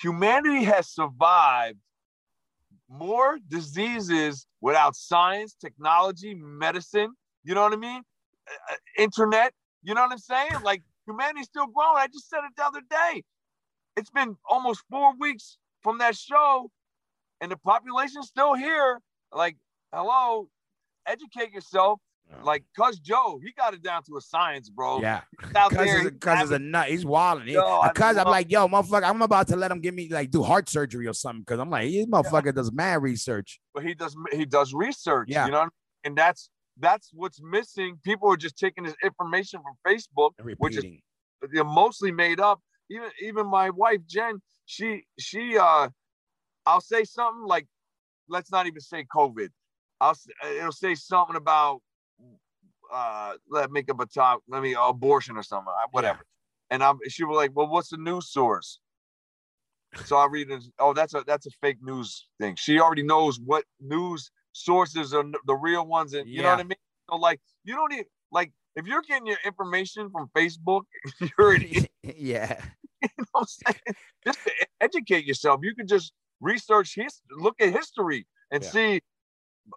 humanity has survived more diseases without science, technology, medicine. You know what I mean? Uh, uh, internet. You know what I'm saying? Like humanity's still growing. I just said it the other day. It's been almost four weeks from that show, and the population's still here. Like, hello, educate yourself. Like, cuz Joe, he got it down to a science, bro. Yeah, there. is a, cause is a nut. He's wilding. He, Yo, cause I'm like, yo, motherfucker, I'm about to let him give me like do heart surgery or something. Cause I'm like, this motherfucker does mad research. but he does he does research. Yeah. You know, what I mean? and that's that's what's missing. People are just taking this information from Facebook, which is they're mostly made up. Even even my wife Jen, she she uh, I'll say something like, let's not even say COVID. I'll it'll say something about uh let make up a top let me abortion or something whatever. And i'm she was like well what's the news source? So i read it oh that's a that's a fake news thing. She already knows what news sources are the real ones and you know what i mean? So like you don't need like if you're getting your information from facebook you're an idiot. Yeah, you know what i'm saying? Just to educate yourself you can just research his look at history and Yeah. see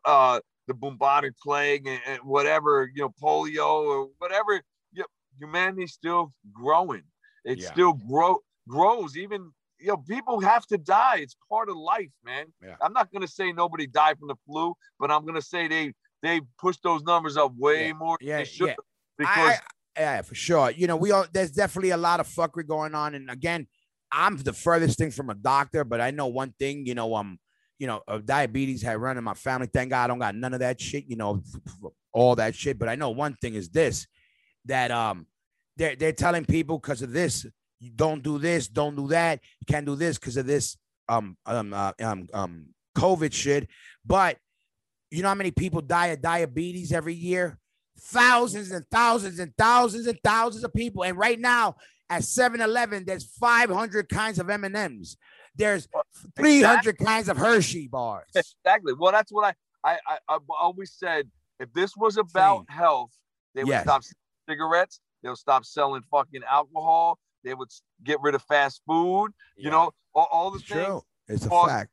uh the bubonic plague and, and whatever you know polio or whatever you humanity's still growing it Yeah. still grow grows even you know people have to die it's part of life man Yeah. i'm not going to say nobody died from the flu but i'm going to say they they pushed those numbers up way Yeah. more yeah, yeah. because I- yeah, for sure. You know, we all there's definitely a lot of fuckery going on, and again, I'm the furthest thing from a doctor, but I know one thing. You know, um, you know, uh, diabetes had run in my family. Thank God, I don't got none of that shit. You know, all that shit. But I know one thing is this: that um, they're they're telling people because of this, you don't do this, don't do that, you can't do this because of this um um uh, um um COVID shit. But you know how many people die of diabetes every year? Thousands and thousands and thousands and thousands of people. And right now at 7-Eleven, there's 500 kinds of M&Ms. There's 300 kinds of Hershey bars. Exactly. Well, that's what I I I, I always said. If this was about Same. health, they would Yes. stop cigarettes. They'll stop selling fucking alcohol. They would get rid of fast food. You know, all, all the it's things, true. It's a fact.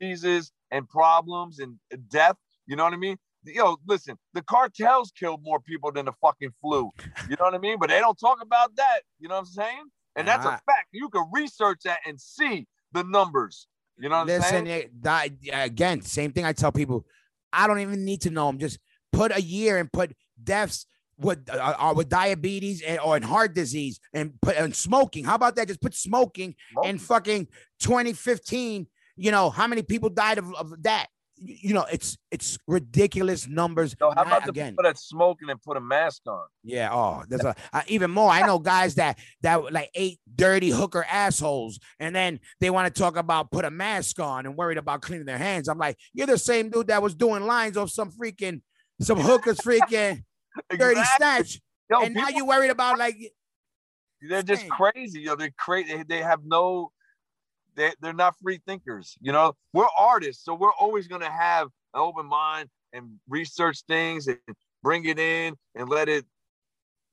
diseases and problems and death. You know what I mean? Yo, listen, the cartels killed more people than the fucking flu. You know what I mean? But they don't talk about that. You know what I'm saying? And that's a fact. You can research that and see the numbers. You know what I'm Listen, it, di- again, same thing I tell people. I don't even need to know them. Just put a year and put deaths with uh, uh, with diabetes and, or in heart disease and put and smoking. How about that? Just put smoking in fucking 2015. You know how many people died of, of that? You, know it's it's ridiculous numbers. So how about the again? people that smoking and put a mask on? Yeah. Oh, there's a uh, even more. I know guys that that like ate dirty hooker assholes, and then they want to talk about put a mask on and worried about cleaning their hands. I'm like, you're the same dude that was doing lines off some freaking some hookers freaking dirty Exactly. snatch, Yo, and now people- you worried about like they're just crazy. Yo, they're crazy. They have no. They they're not free thinkers. You know, we're artists, so we're always gonna have an open mind and research things and bring it in and let it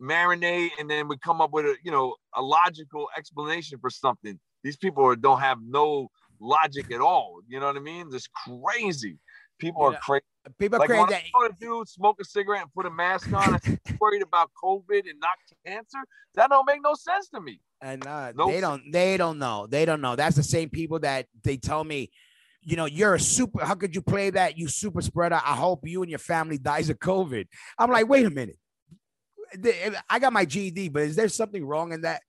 marinate, and then we come up with a you know a logical explanation for something. These people are, don't have no logic at all. You know what I mean? Just crazy. People You are crazy. People Like when that- I dude smoke a cigarette and put a mask on, and worried about COVID and not cancer. That don't make no sense to me. And uh, No they s- don't they don't know. They don't know. That's the same people that they tell me, you know, you're a super. How could you play that? You super spreader. I hope you and your family dies of COVID. I'm like, wait a minute. I got my GED, but is there something wrong in that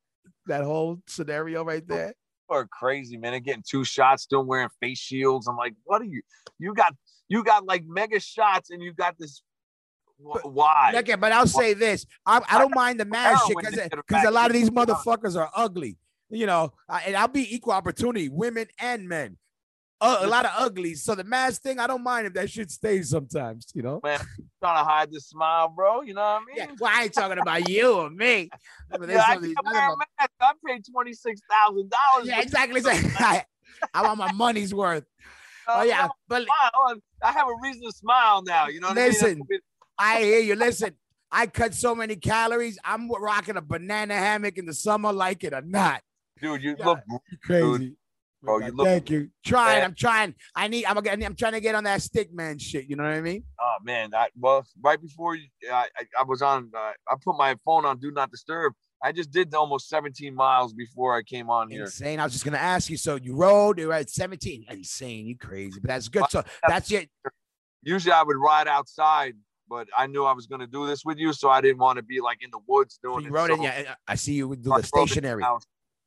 that whole scenario right there? Are crazy, man. They're getting two shots, still wearing face shields. I'm like, what are you? You got you got like mega shots, and you got this. wh- Why? Okay, but I'll say this: I, I don't mind the mask shit because because a lot of these motherfuckers are ugly. You know, uh, and I'll be equal opportunity, women and men. Uh, a lot of uglies. So the mask thing, I don't mind if that shit stays sometimes. You know. man, trying to hide the smile, bro. You know what I mean? Yeah, well, I ain't talking about you or me. But there's Yeah, I some can't wear a mask. I paid twenty six thousand dollars. Yeah, exactly. I, I want my money's worth. Oh yeah, but I have a reason to smile now. You know what Listen. I mean? I hear you. Listen, I cut so many calories. I'm rocking a banana hammock in the summer, like it or not. dude, you Yeah. look Crazy. Bro, you look- Thank you. Trying. I'm trying. I need. I'm. Again I'm trying to get on that Stikman shit. You know what I mean? Oh man, I well right before you, I, I I was on. Uh, I put my phone on do not disturb. I just did almost 17 miles before I came on here. Insane. I was just gonna ask you. So you rode. You were at 17. Insane. You crazy. But that's good. So that's it. Usually I would ride outside, but I knew I was going to do this with you, so I didn't want to be like in the woods So doing you it. rode in. Yeah. Uh, I see you do the stationary.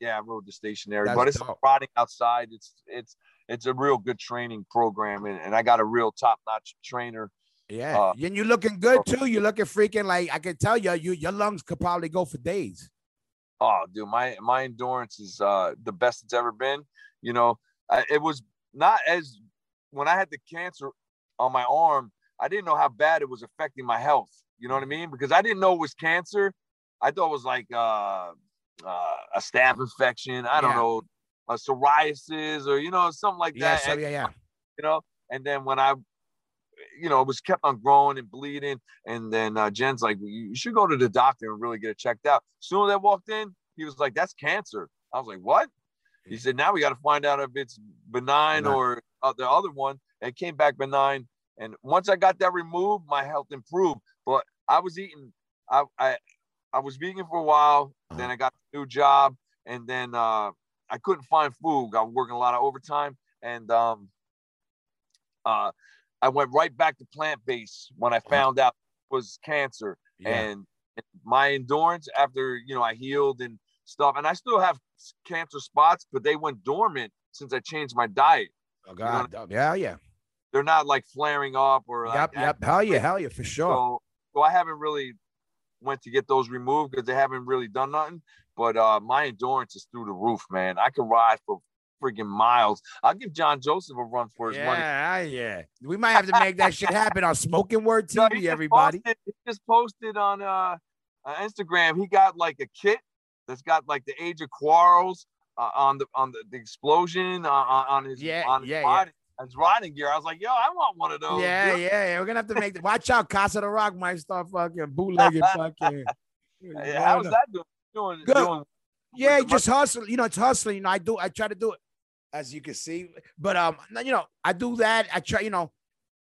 Yeah, I rode the stationary, That's but it's dope. riding outside. It's it's it's a real good training program, and, and I got a real top notch trainer. Yeah, Uh, and you're looking good too. You're looking freaking like I can tell you, you your lungs could probably go for days. Oh, dude, my my endurance is uh the best it's ever been. You know, I, it was not as when I had the cancer on my arm. I didn't know how bad it was affecting my health. You know what I mean? Because I didn't know it was cancer. I thought it was like uh, uh, a staph infection. I don't Yeah. know, a psoriasis or you know something like Yeah, that. so yeah, yeah. you know, and then when I, you know, it was kept on growing and bleeding, and then uh, Jen's like, you should go to the doctor and really get it checked out. Soon as I walked in, he was like, that's cancer. I was like, what? He said, now we got to find out if it's benign or uh, the other one. It came back benign, and once I got that removed, my health improved. But I was eating, I I, I was vegan for a while. Then Uh-huh. I got a new job, and then uh, I couldn't find food. I was working a lot of overtime, and um, uh, I went right back to plant based when I found out it was cancer. Uh-huh. yeah. And my endurance after you know I healed and stuff, and I still have cancer spots, but they went dormant since I changed my diet. Oh God, yeah, yeah. They're not like flaring up or like Yep, yep. Hell yeah, hell yeah, for sure. so, so I haven't really went to get those removed because they haven't really done nothing. But uh, my endurance is through the roof, man. I can ride for freaking miles. I'll give John Joseph a run for his money. Yeah, ah, yeah. We might have to make that shit happen on Smoking Word No, TV, just everybody. Posted, he just posted on uh, uh, Instagram. He got like a kit that's got like the age of quarrels uh, on the on the, the explosion uh, on, his Yeah, on his yeah, yeah. riding, riding gear. I was like, yo, I want one of those. Yeah, yeah, yeah. We're gonna have to make the watch out. Casa de Roc might start fucking bootlegging fucking. Yeah, How's that doing? doing, Good. doing Yeah, just hustle. You know, it's hustling. You know, I do. I try to do it, as you can see. But um, you know, I do that. I try. You know,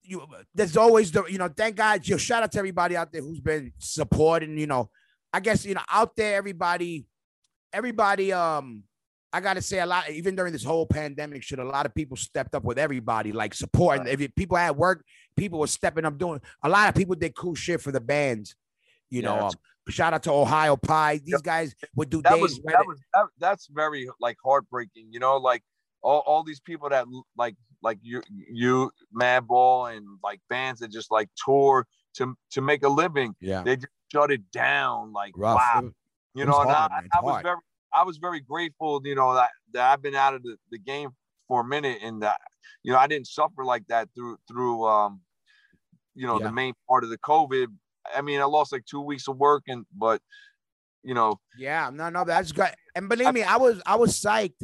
you. There's always the. You know, thank God. You shout out to everybody out there who's been supporting. You know, I guess you know out there, everybody, everybody. Um, I gotta say a lot. Even during this whole pandemic should a lot of people stepped up with everybody, like supporting. If people at work, people were stepping up doing. A lot of people did cool shit for the bands. You Yeah, know, um, shout out to Ohio Pie. These Yep. guys would do that days. was that was that, that's very like heartbreaking you know like all, all these people that like like you you madball and like bands that just like tour to to make a living yeah. they just shut it down like rough. wow you know hard, I, I was hard. very i was very grateful you know that, that i've been out of the, the game for a minute and that you know i didn't suffer like that through through um you know Yeah. the main part of the covid i mean i lost like two weeks of work and but you know Yeah, no, no, that's good. And believe me, I was I was psyched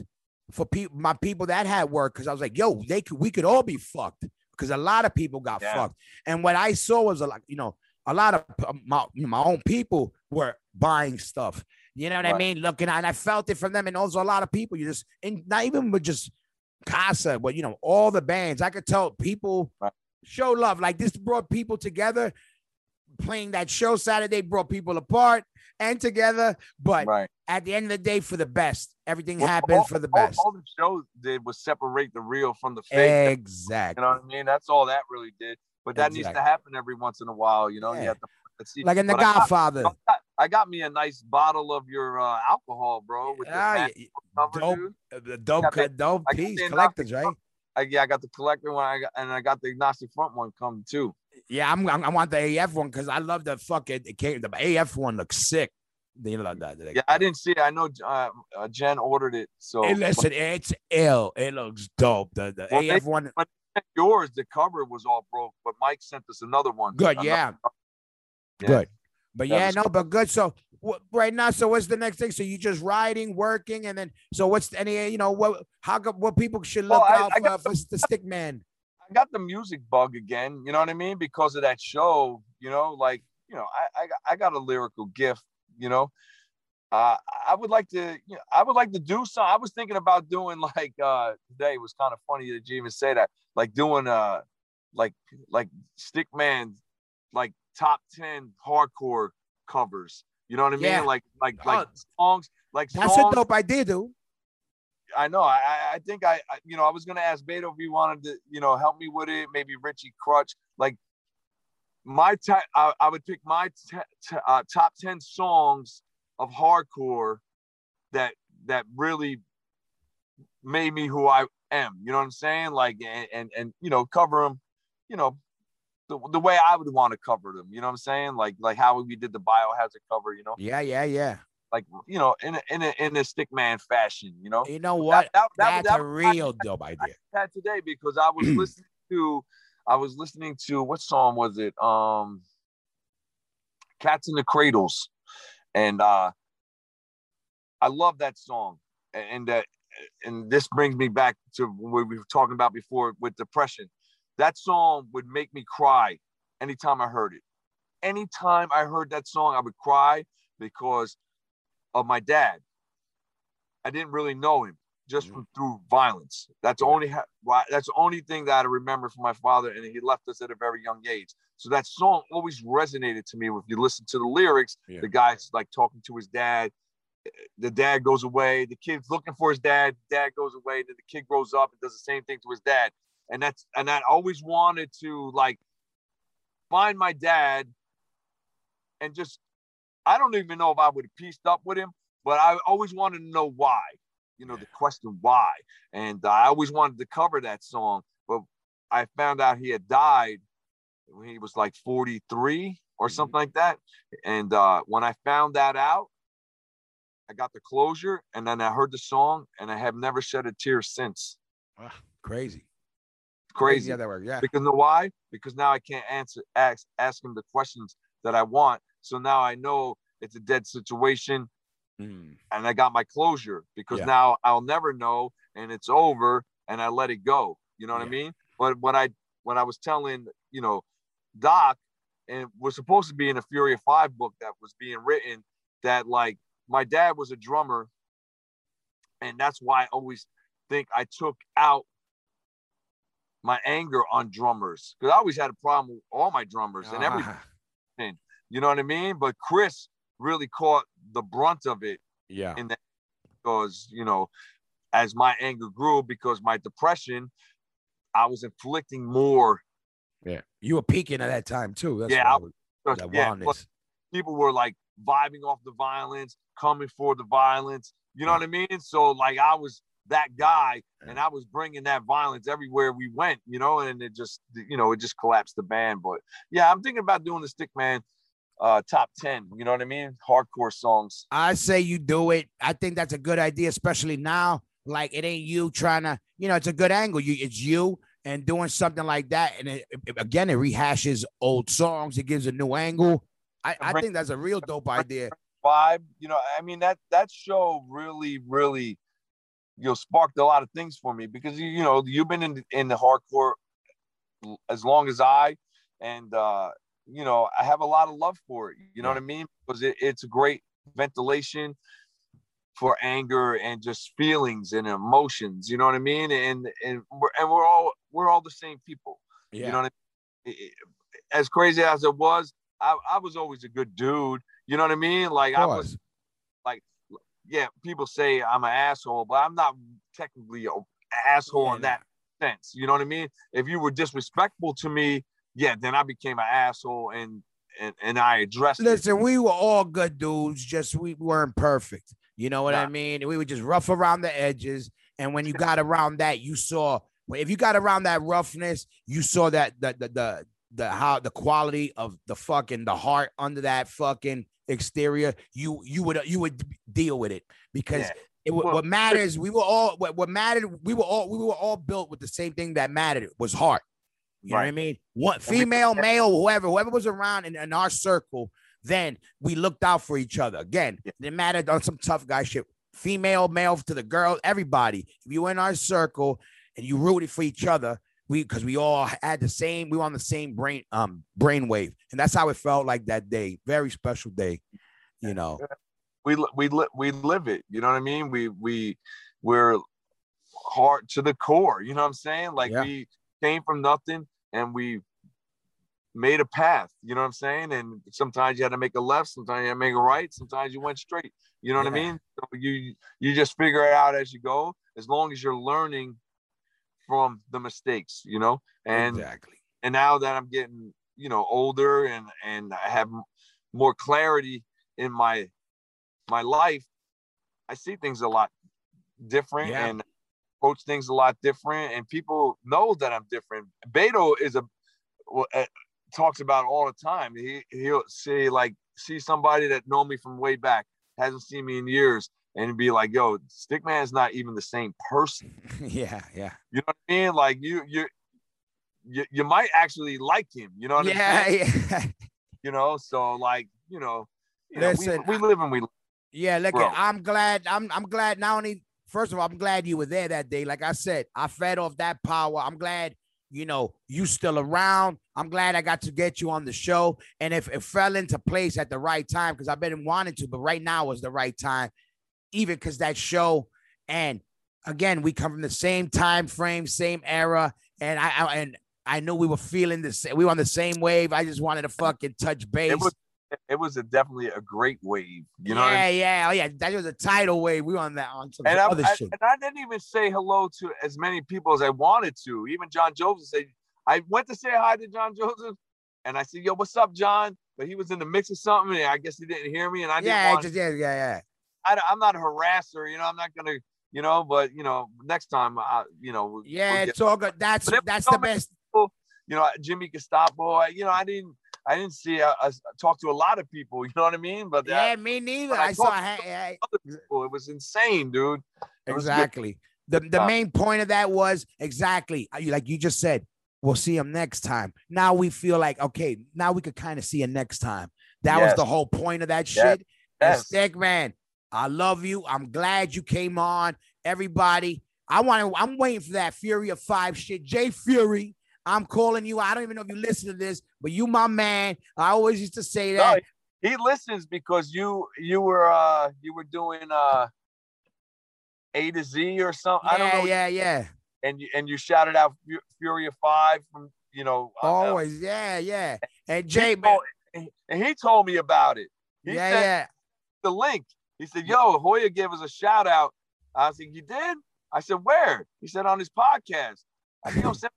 for people, my people that had work, because I was like, yo, they could, we could all be fucked, because a lot of people got Yeah. fucked. And what I saw was a lot, you know, a lot of uh, my my own people were buying stuff. You know what I mean? Looking, and I felt it from them, and also a lot of people. You just, and not even with just Casa, but you know, all the bands. I could tell people Right. show love. Like this brought people together. Playing that show Saturday brought people apart and together. But Right. At the end of the day, for the best, everything Well, happened all- for the best. All, the show did was separate the real from the fake. exactly. You know what I mean? That's all that really did. But that needs to happen every once in a while. You know, Yeah. you have to see. like in The But I got- Godfather. I got, I got me a nice bottle of your uh, alcohol, bro. With Ah, fan cover, dope, dude. uh, the dope, got the- dope piece collectors, right? I, yeah, I got the collector one. I got, and I got the agnostic front one come too. Yeah, I'm, I'm I want the AF one because I love the fucking it came, the AF one looks sick. You know that. Yeah, I didn't see it. I know uh, uh, Jen ordered it. So Hey, listen, it's ill. It looks dope. The the Well, AF one, yours, the cover was all broke, but Mike sent us another one. good. Another- Yeah, good. But That yeah, no, but good. So right now, so what's the next thing? So you just riding, working, and then so what's any you know what how what people should look I- out I for, got for the Stikman? I got the music bug again. You know what I mean? Because of that show. You know, like you know, I I got, I got a lyrical gift. You know, uh, I would like to. You know, I would like to do some. I was thinking about doing like uh today was kind of funny that you even say that. Like doing uh like like Stikman, like top ten hardcore covers. You know what I mean? Yeah. Like like Oh, like songs like That's songs a dope idea, dude. I know. I I- I think I, I you know I was gonna ask Beto if he wanted to you know help me with it. Maybe Richie Crutch. Like my ta- I, I would pick my t- t- uh, top ten songs of hardcore that that really made me who I am. You know what I'm saying? Like and and, and you know cover them. You know. The, the way I would want to cover them, you know what I'm saying? Like like how we did the biohazard cover, you know, Yeah, yeah, yeah. like you know, in a in a in a Stikman fashion, you know. You know what? That- that- that- That's that a real dope idea. had today because I was listening to I was listening to what song was it? Um Cats in the Cradles. And uh I love that song. And that and this brings me back to what we were talking about before with depression. That song would make me cry anytime I heard it. Anytime I heard that song, I would cry because of my dad. I didn't really know him just Mhm. from through violence. That's Yeah. only ha- that's the only thing that I remember from my father, and he left us at a very young age. So that song always resonated to me. If you listen to the lyrics, Yeah. the guy's like talking to his dad. The dad goes away. The kid's looking for his dad. Dad goes away. Then the kid grows up and does the same thing to his dad. And that's and I always wanted to like find my dad and just I don't even know if I would have pieced up with him, but I always wanted to know why. You know, the question why. And I always wanted to cover that song, but I found out he had died when he was like 43 or Mhm. something like that. And uh, when I found that out, I got the closure and then I heard the song and I have never shed a tear since. Ah, crazy. Crazy. how that works. Yeah. Because know why? Because now I can't answer ask ask him the questions that I want. So now I know it's a dead situation Mm. and I got my closure because Yeah. now I'll never know and it's over and I let it go. You know what I mean? But when I when I was telling, you know, Doc, and was supposed to be in a Fury of Five book that was being written, that like my dad was a drummer, and that's why I always think I took out my anger on drummers because I always had a problem with all my drummers and every Ah, you know what I mean? But Chris really caught the brunt of it yeah. in that because you know as my anger grew because my depression i was inflicting more. Yeah. You were peaking at that time too. That's Yeah, I was- yeah, people were like vibing off the violence coming for the violence. You know what i mean? So like i was that guy and i was bringing that violence everywhere we went you know and it just you know it just collapsed the band. But yeah i'm thinking about doing the Stikman uh top 10 you know what i mean hardcore songs I say you do it. I think that's a good idea, especially now. Like it ain't you trying to, you know, it's a good angle. You, it's you and doing something like that, and it, it- again, it rehashes old songs. It gives a new angle. I, I think that's a real dope idea. vibe. You know, I mean that that show really, really, you know, sparked a lot of things for me because you you know you've been in in the hardcore as long as I, and uh, you know I have a lot of love for it. You know Yeah. what I mean? Because it, it's a great ventilation for anger and just feelings and emotions. You know what I mean? And and we're and we're all we're all the same people. Yeah. You know what I mean? as crazy as it was, I, I was always a good dude. You know what I mean? Like I was, like yeah. People say I'm an asshole, but I'm not technically an asshole Yeah, in that sense. You know what I mean? If you were disrespectful to me, yeah, then I became an asshole and and and I addressed it. Listen, we were all good dudes, just we weren't perfect. You know what I mean? We were just rough around the edges. And when you got around that, you saw if you got around that roughness, you saw that the the the, the how the quality of the fucking the heart under that fucking exterior, you you would you would deal with it because Yeah. it, Well, what matters, we were all what, what mattered, we were all we were all built with the same thing that mattered was heart. You know what I mean? What female, male, whoever, whoever was around in, in our circle, then we looked out for each other. Again, Yeah. it mattered on some tough guy shit. Female, male to the girl, everybody. If you were in our circle and you rooted for each other, we because we all had the same, we were on the same brain um brain wave. And that's how it felt like that day. Very special day, you know. we we li- we live it. You know what I mean? We we we're hard to the core. You know what I'm saying? Like Yeah. we came from nothing and we made a path. You know what I'm saying? And sometimes you had to make a left, sometimes you had to make a right, sometimes you went straight. You know what I mean? So you you just figure it out as you go, as long as you're learning from the mistakes. You know, and exactly. and now that I'm getting you know older and and I have more clarity in my my life, I see things a lot different Yeah. and approach things a lot different, and people know that I'm different. Beto is a well, uh, talks about all the time. He he'll see like see somebody that know me from way back hasn't seen me in years. And be like, yo, Stikman's not even the same person. yeah, yeah. You know what I mean? Like you, you, you, you might actually like him. You know what Yeah, yeah. You know, so like, you know, you know, Listen, we, we live and we. Live. Yeah, look, Bro. I'm glad. I'm I'm glad. Not only first of all, I'm glad you were there that day. Like I said, I fed off that power. I'm glad you know you still around. I'm glad I got to get you on the show, and if it fell into place at the right time because I've been wanting to, but right now was the right time, even because that show and again we come from the same time frame, same era, and I, I and I knew we were feeling the same. We were on the same wave. I just wanted to fucking touch base. It was, it was a, definitely a great wave. You know, yeah, I mean? yeah, oh yeah. That was a tidal wave. We were on that on some and I, other I- shit. and I didn't even say hello to as many people as I wanted to. Even John Joseph said I went to say hi to John Joseph, and I said, "Yo, what's up, John?" But he was in the mix of something, and I guess he didn't hear me, and I didn't yeah, want. just yeah, yeah, yeah. I, am not a harasser, you know. I'm not gonna, you know. But you know, next time, I, you know, Yeah, we'll it's all good. Uh, that's it was that's so the best. you know, Jimmy Gestapo. I, you know, I didn't, I didn't see. I, I talked to a lot of people. You know what I mean? But Yeah, me neither. I I saw. other people, it was insane, dude. It exactly. The the main point of that was exactly uh, you- like you just said. We'll see him next time. Now we feel like okay. Now we could kind of see him next time. That was the whole point of that shit. Yes. Stikman, I love you. I'm glad you came on. Everybody, I want to. I'm waiting for that Fury of Five shit. Jay Fury, I'm calling you. I don't even know if you listen to this, but you my man. I always used to say No, that. he listens because you, you were, uh, you were doing uh, A to Z or something. I don't yeah, know. yeah, yeah. And you, and you shouted out Fu- Fury of Five from, you know, uh, Always, yeah, yeah. And Jay, he told- and he told me about it. He yeah, yeah. the link. He said, "Yo, Hoya gave us a shout out." I like, "You did?" I said, "Where?" He said, "On his podcast." I said, "Yo, send me the link."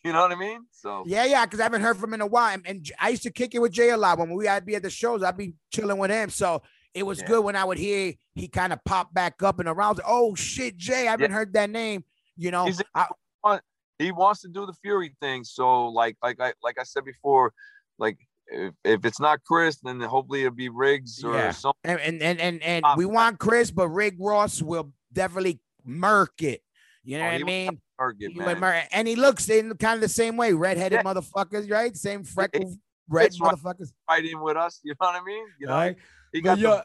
You know what I mean? So Yeah, yeah, because I haven't heard from him in a while. And, I used to kick it with Jay a lot when we I'd be at the shows. I'd be chilling with him. So it was Yeah. good when I would hear he kind of pop back up and around. Oh shit, Jay, I haven't heard that name. You know, I, he wants to do the Fury thing. So like, like I like I said before, like if, if it's not Chris, then hopefully it'll be Riggs or Yeah. something. and and and and, and we want Chris, but Rick Ross will definitely murk it. You know Oh, what I mean? Target, He would man. and he looks in kind of the same way, redheaded Yeah. motherfuckers, right? Same freckle red motherfuckers. fighting with us. You know what I mean? You know, Right? he got the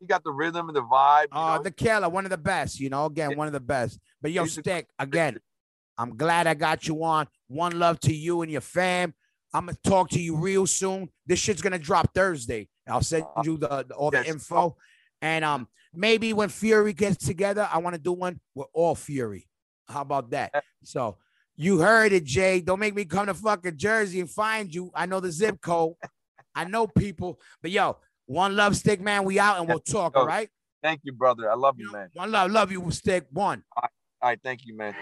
he got the rhythm and the vibe. Oh, know? the killer, one of the best, you know, again, Yeah. one of the best. But yo, He's Stick, again, I'm glad I got you on. One love to you and your fam. I'm gonna talk to you real soon. This shit's gonna drop Thursday. I'll send you the, the- all the Yes. info. And um, maybe when Fury gets together, I want to do one with all Fury. How about that? So, You heard it, Jay. Don't make me come to fucking Jersey and find you. I know the zip code. I know people. But yo, one love, Stikman. We out and we'll talk. All right. Thank you, brother. I love you, man. one love, love you, stick. One. All right, thank you, man.